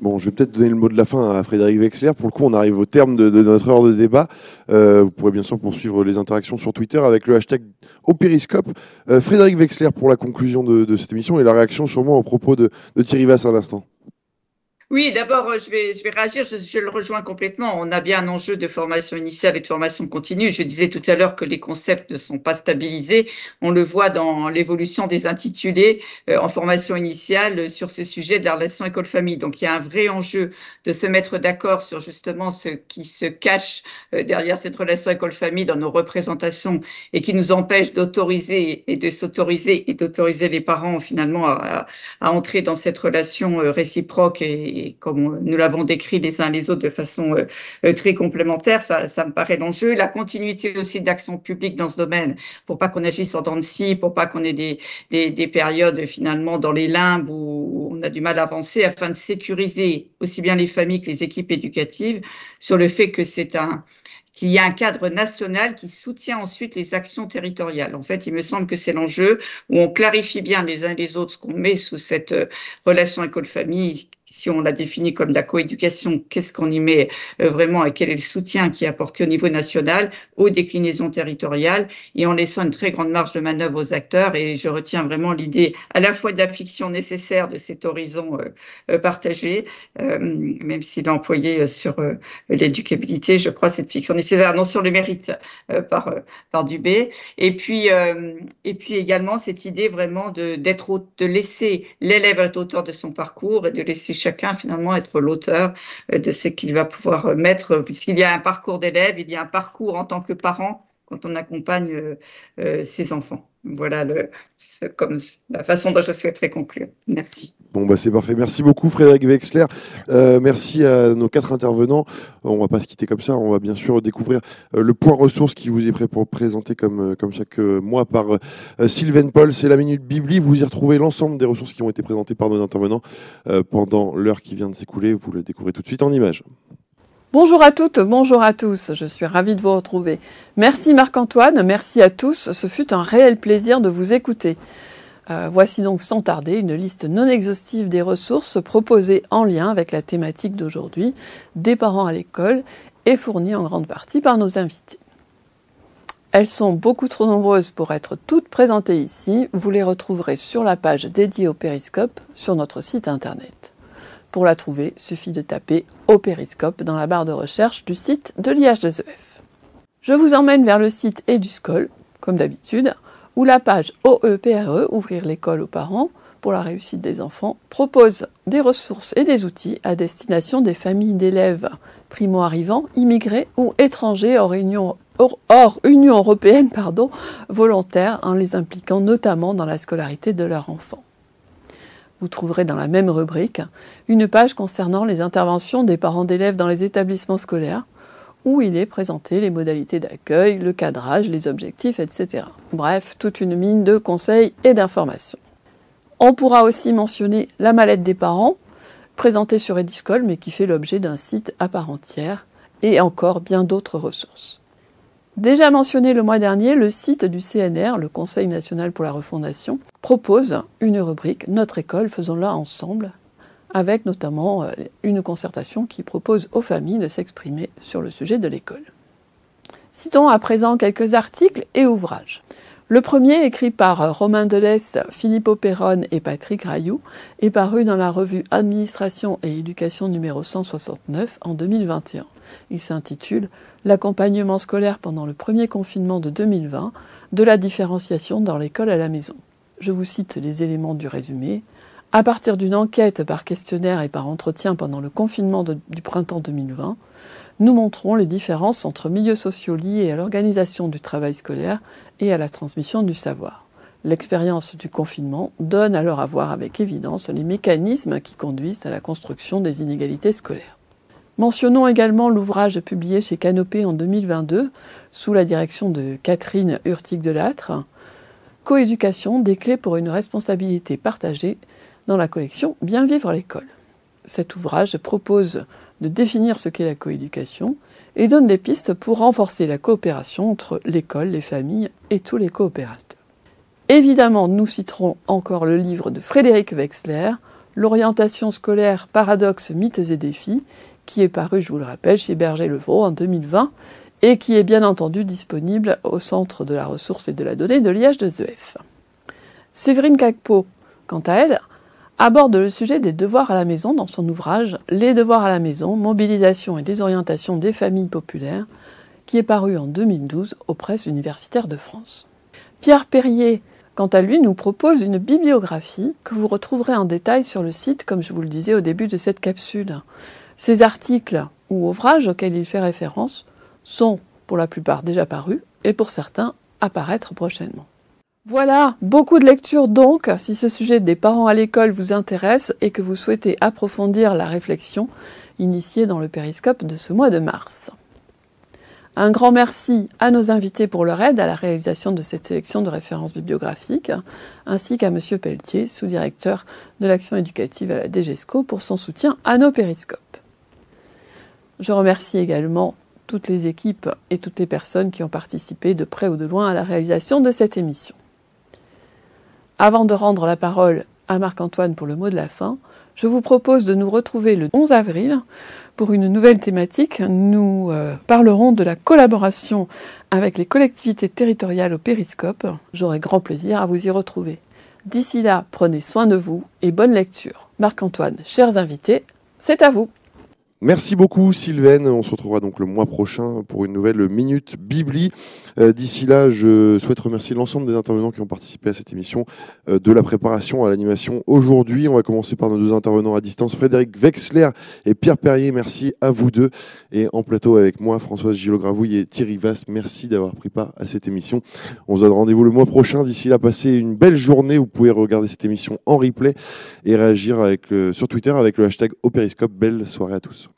Bon, je vais peut-être donner le mot de la fin à Frédéric Wexler. Pour le coup, on arrive au terme de, notre heure de débat. Euh, vous pourrez bien sûr poursuivre les interactions sur Twitter avec le hashtag Opériscope. Euh, Frédéric Wexler pour la conclusion de, cette émission et la réaction sûrement au propos de, Thierry Vasse à l'instant. Oui, d'abord, euh, je vais, je vais réagir, je, je, le rejoins complètement. On a bien un enjeu de formation initiale et de formation continue. Je disais tout à l'heure que les concepts ne sont pas stabilisés. On le voit dans l'évolution des intitulés euh, en formation initiale sur ce sujet de la relation école-famille. Donc, il y a un vrai enjeu de se mettre d'accord sur justement ce qui se cache euh, derrière cette relation école-famille dans nos représentations et qui nous empêche d'autoriser et de s'autoriser et d'autoriser les parents finalement à, à, entrer dans cette relation euh, réciproque et comme nous l'avons décrit les uns les autres de façon euh, euh, très complémentaire, ça, me paraît l'enjeu. La continuité aussi d'action publique dans ce domaine, pour pas qu'on agisse en dents de scie, pour pas qu'on ait des, des, des, périodes finalement dans les limbes où on a du mal à avancer, afin de sécuriser aussi bien les familles que les équipes éducatives sur le fait que c'est un qu'il y a un cadre national qui soutient ensuite les actions territoriales. En fait, il me semble que c'est l'enjeu où on clarifie bien les uns et les autres ce qu'on met sous cette euh, relation école-famille si on la définit comme la coéducation, qu'est-ce qu'on y met euh, vraiment et quel est le soutien qui est apporté au niveau national aux déclinaisons territoriales et en laissant une très grande marge de manœuvre aux acteurs. Et je retiens vraiment l'idée à la fois de la fiction nécessaire de cet horizon euh, euh, partagé, même s'il est employé sur l'éducabilité, je crois, cette fiction nécessaire, non sur le mérite par, par Dubé. Et puis, et puis également cette idée vraiment de, d'être, de laisser l'élève être auteur de son parcours et de laisser chacun finalement être l'auteur euh, de ce qu'il va pouvoir euh, mettre, puisqu'il y a un parcours d'élève, il y a un parcours en tant que parent quand on accompagne euh, ses enfants. Voilà le, comme la façon dont je souhaiterais conclure. Merci. Bon, bah c'est parfait. Merci beaucoup, Frédéric Wexler. Euh, merci à nos quatre intervenants. On va pas se quitter comme ça. On va bien sûr découvrir euh, le point ressources qui vous est présenter comme, euh, chaque mois par Sylvain Paul. C'est la Minute Bibli. Vous y retrouvez l'ensemble des ressources qui ont été présentées par nos intervenants pendant l'heure qui vient de s'écouler. Vous le découvrez tout de suite en images. Bonjour à toutes, bonjour à tous, je suis ravie de vous retrouver. Merci Marc-Antoine, merci à tous, ce fut un réel plaisir de vous écouter. Euh, voici donc sans tarder une liste non exhaustive des ressources proposées en lien avec la thématique d'aujourd'hui, des parents à l'école, et fournies en grande partie par nos invités. Elles sont beaucoup trop nombreuses pour être toutes présentées ici, vous les retrouverez sur la page dédiée au périscope sur notre site internet. Pour la trouver, suffit de taper au périscope dans la barre de recherche du site de l'IH2EF. Je vous emmène vers le site EduScol, comme d'habitude, où la page OEPRE, Ouvrir l'école aux parents, pour la réussite des enfants, propose des ressources et des outils à destination des familles d'élèves primo-arrivants, immigrés ou étrangers hors Union, européenne pardon, volontaires, en les impliquant notamment dans la scolarité de leurs enfants vous trouverez dans la même rubrique une page concernant les interventions des parents d'élèves dans les établissements scolaires, où il est présenté les modalités d'accueil, le cadrage, les objectifs, etc. Bref, toute une mine de conseils et d'informations. On pourra aussi mentionner la mallette des parents, présentée sur Ediscol, mais qui fait l'objet d'un site à part entière, et encore bien d'autres ressources. Déjà mentionné le mois dernier, le site du CNR, le Conseil national pour la refondation, propose une rubrique Notre école, faisons-la ensemble, avec notamment euh, une concertation qui propose aux familles de s'exprimer sur le sujet de l'école. Citons à présent quelques articles et ouvrages. Le premier, écrit par Romain Delès, Philippe Perron et Patrick Rayou, est paru dans la revue Administration et éducation numéro 169 en 2021. Il s'intitule L'accompagnement scolaire pendant le premier confinement de 2020, de la différenciation dans l'école à la maison. Je vous cite les éléments du résumé. À partir d'une enquête par questionnaire et par entretien pendant le confinement du printemps 2020, nous montrons les différences entre milieux sociaux liés à l'organisation du travail scolaire et à la transmission du savoir. L'expérience du confinement donne alors à voir avec évidence les mécanismes qui conduisent à la construction des inégalités scolaires. Mentionnons également l'ouvrage publié chez Canopé en 2022 sous la direction de Catherine Hurtig-Delattre, Coéducation, des clés pour une responsabilité partagée dans la collection Bien vivre l'école. Cet ouvrage propose de définir ce qu'est la coéducation et donne des pistes pour renforcer la coopération entre l'école, les familles et tous les coopérateurs. Évidemment, nous citerons encore le livre de Frédéric Wexler, L'orientation scolaire, paradoxes, mythes et défis, qui est paru, je vous le rappelle, chez Berger-Levaux en 2020 et qui est bien entendu disponible au Centre de la ressource et de la donnée de l'IH2EF. Séverine Cacpo, quant à elle, aborde le sujet des devoirs à la maison dans son ouvrage Les devoirs à la maison, mobilisation et désorientation des familles populaires, qui est paru en 2012 aux presses universitaires de France. Pierre Perrier, quant à lui, nous propose une bibliographie que vous retrouverez en détail sur le site, comme je vous le disais au début de cette capsule. Ces articles ou ouvrages auxquels il fait référence sont pour la plupart déjà parus et pour certains apparaître prochainement. Voilà, beaucoup de lectures donc, si ce sujet des parents à l'école vous intéresse et que vous souhaitez approfondir la réflexion initiée dans le périscope de ce mois de mars. Un grand merci à nos invités pour leur aide à la réalisation de cette sélection de références bibliographiques, ainsi qu'à M. Pelletier, sous-directeur de l'action éducative à la DGESCO, pour son soutien à nos périscopes. Je remercie également toutes les équipes et toutes les personnes qui ont participé de près ou de loin à la réalisation de cette émission. Avant de rendre la parole à Marc-Antoine pour le mot de la fin, je vous propose de nous retrouver le 11 avril pour une nouvelle thématique. Nous euh, parlerons de la collaboration avec les collectivités territoriales au Périscope. J'aurai grand plaisir à vous y retrouver. D'ici là, prenez soin de vous et bonne lecture. Marc-Antoine, chers invités, c'est à vous. Merci beaucoup Sylvaine. On se retrouvera donc le mois prochain pour une nouvelle Minute Bibli. Euh, d'ici là, je souhaite remercier l'ensemble des intervenants qui ont participé à cette émission, euh, de la préparation à l'animation aujourd'hui. On va commencer par nos deux intervenants à distance, Frédéric Wexler et Pierre Perrier. Merci à vous deux. Et en plateau avec moi, Françoise Gillot-Gravouille et Thierry Vasse. Merci d'avoir pris part à cette émission. On se donne rendez-vous le mois prochain. D'ici là, passez une belle journée. Vous pouvez regarder cette émission en replay et réagir euh, sur Twitter avec le hashtag Opériscope. Belle soirée à tous.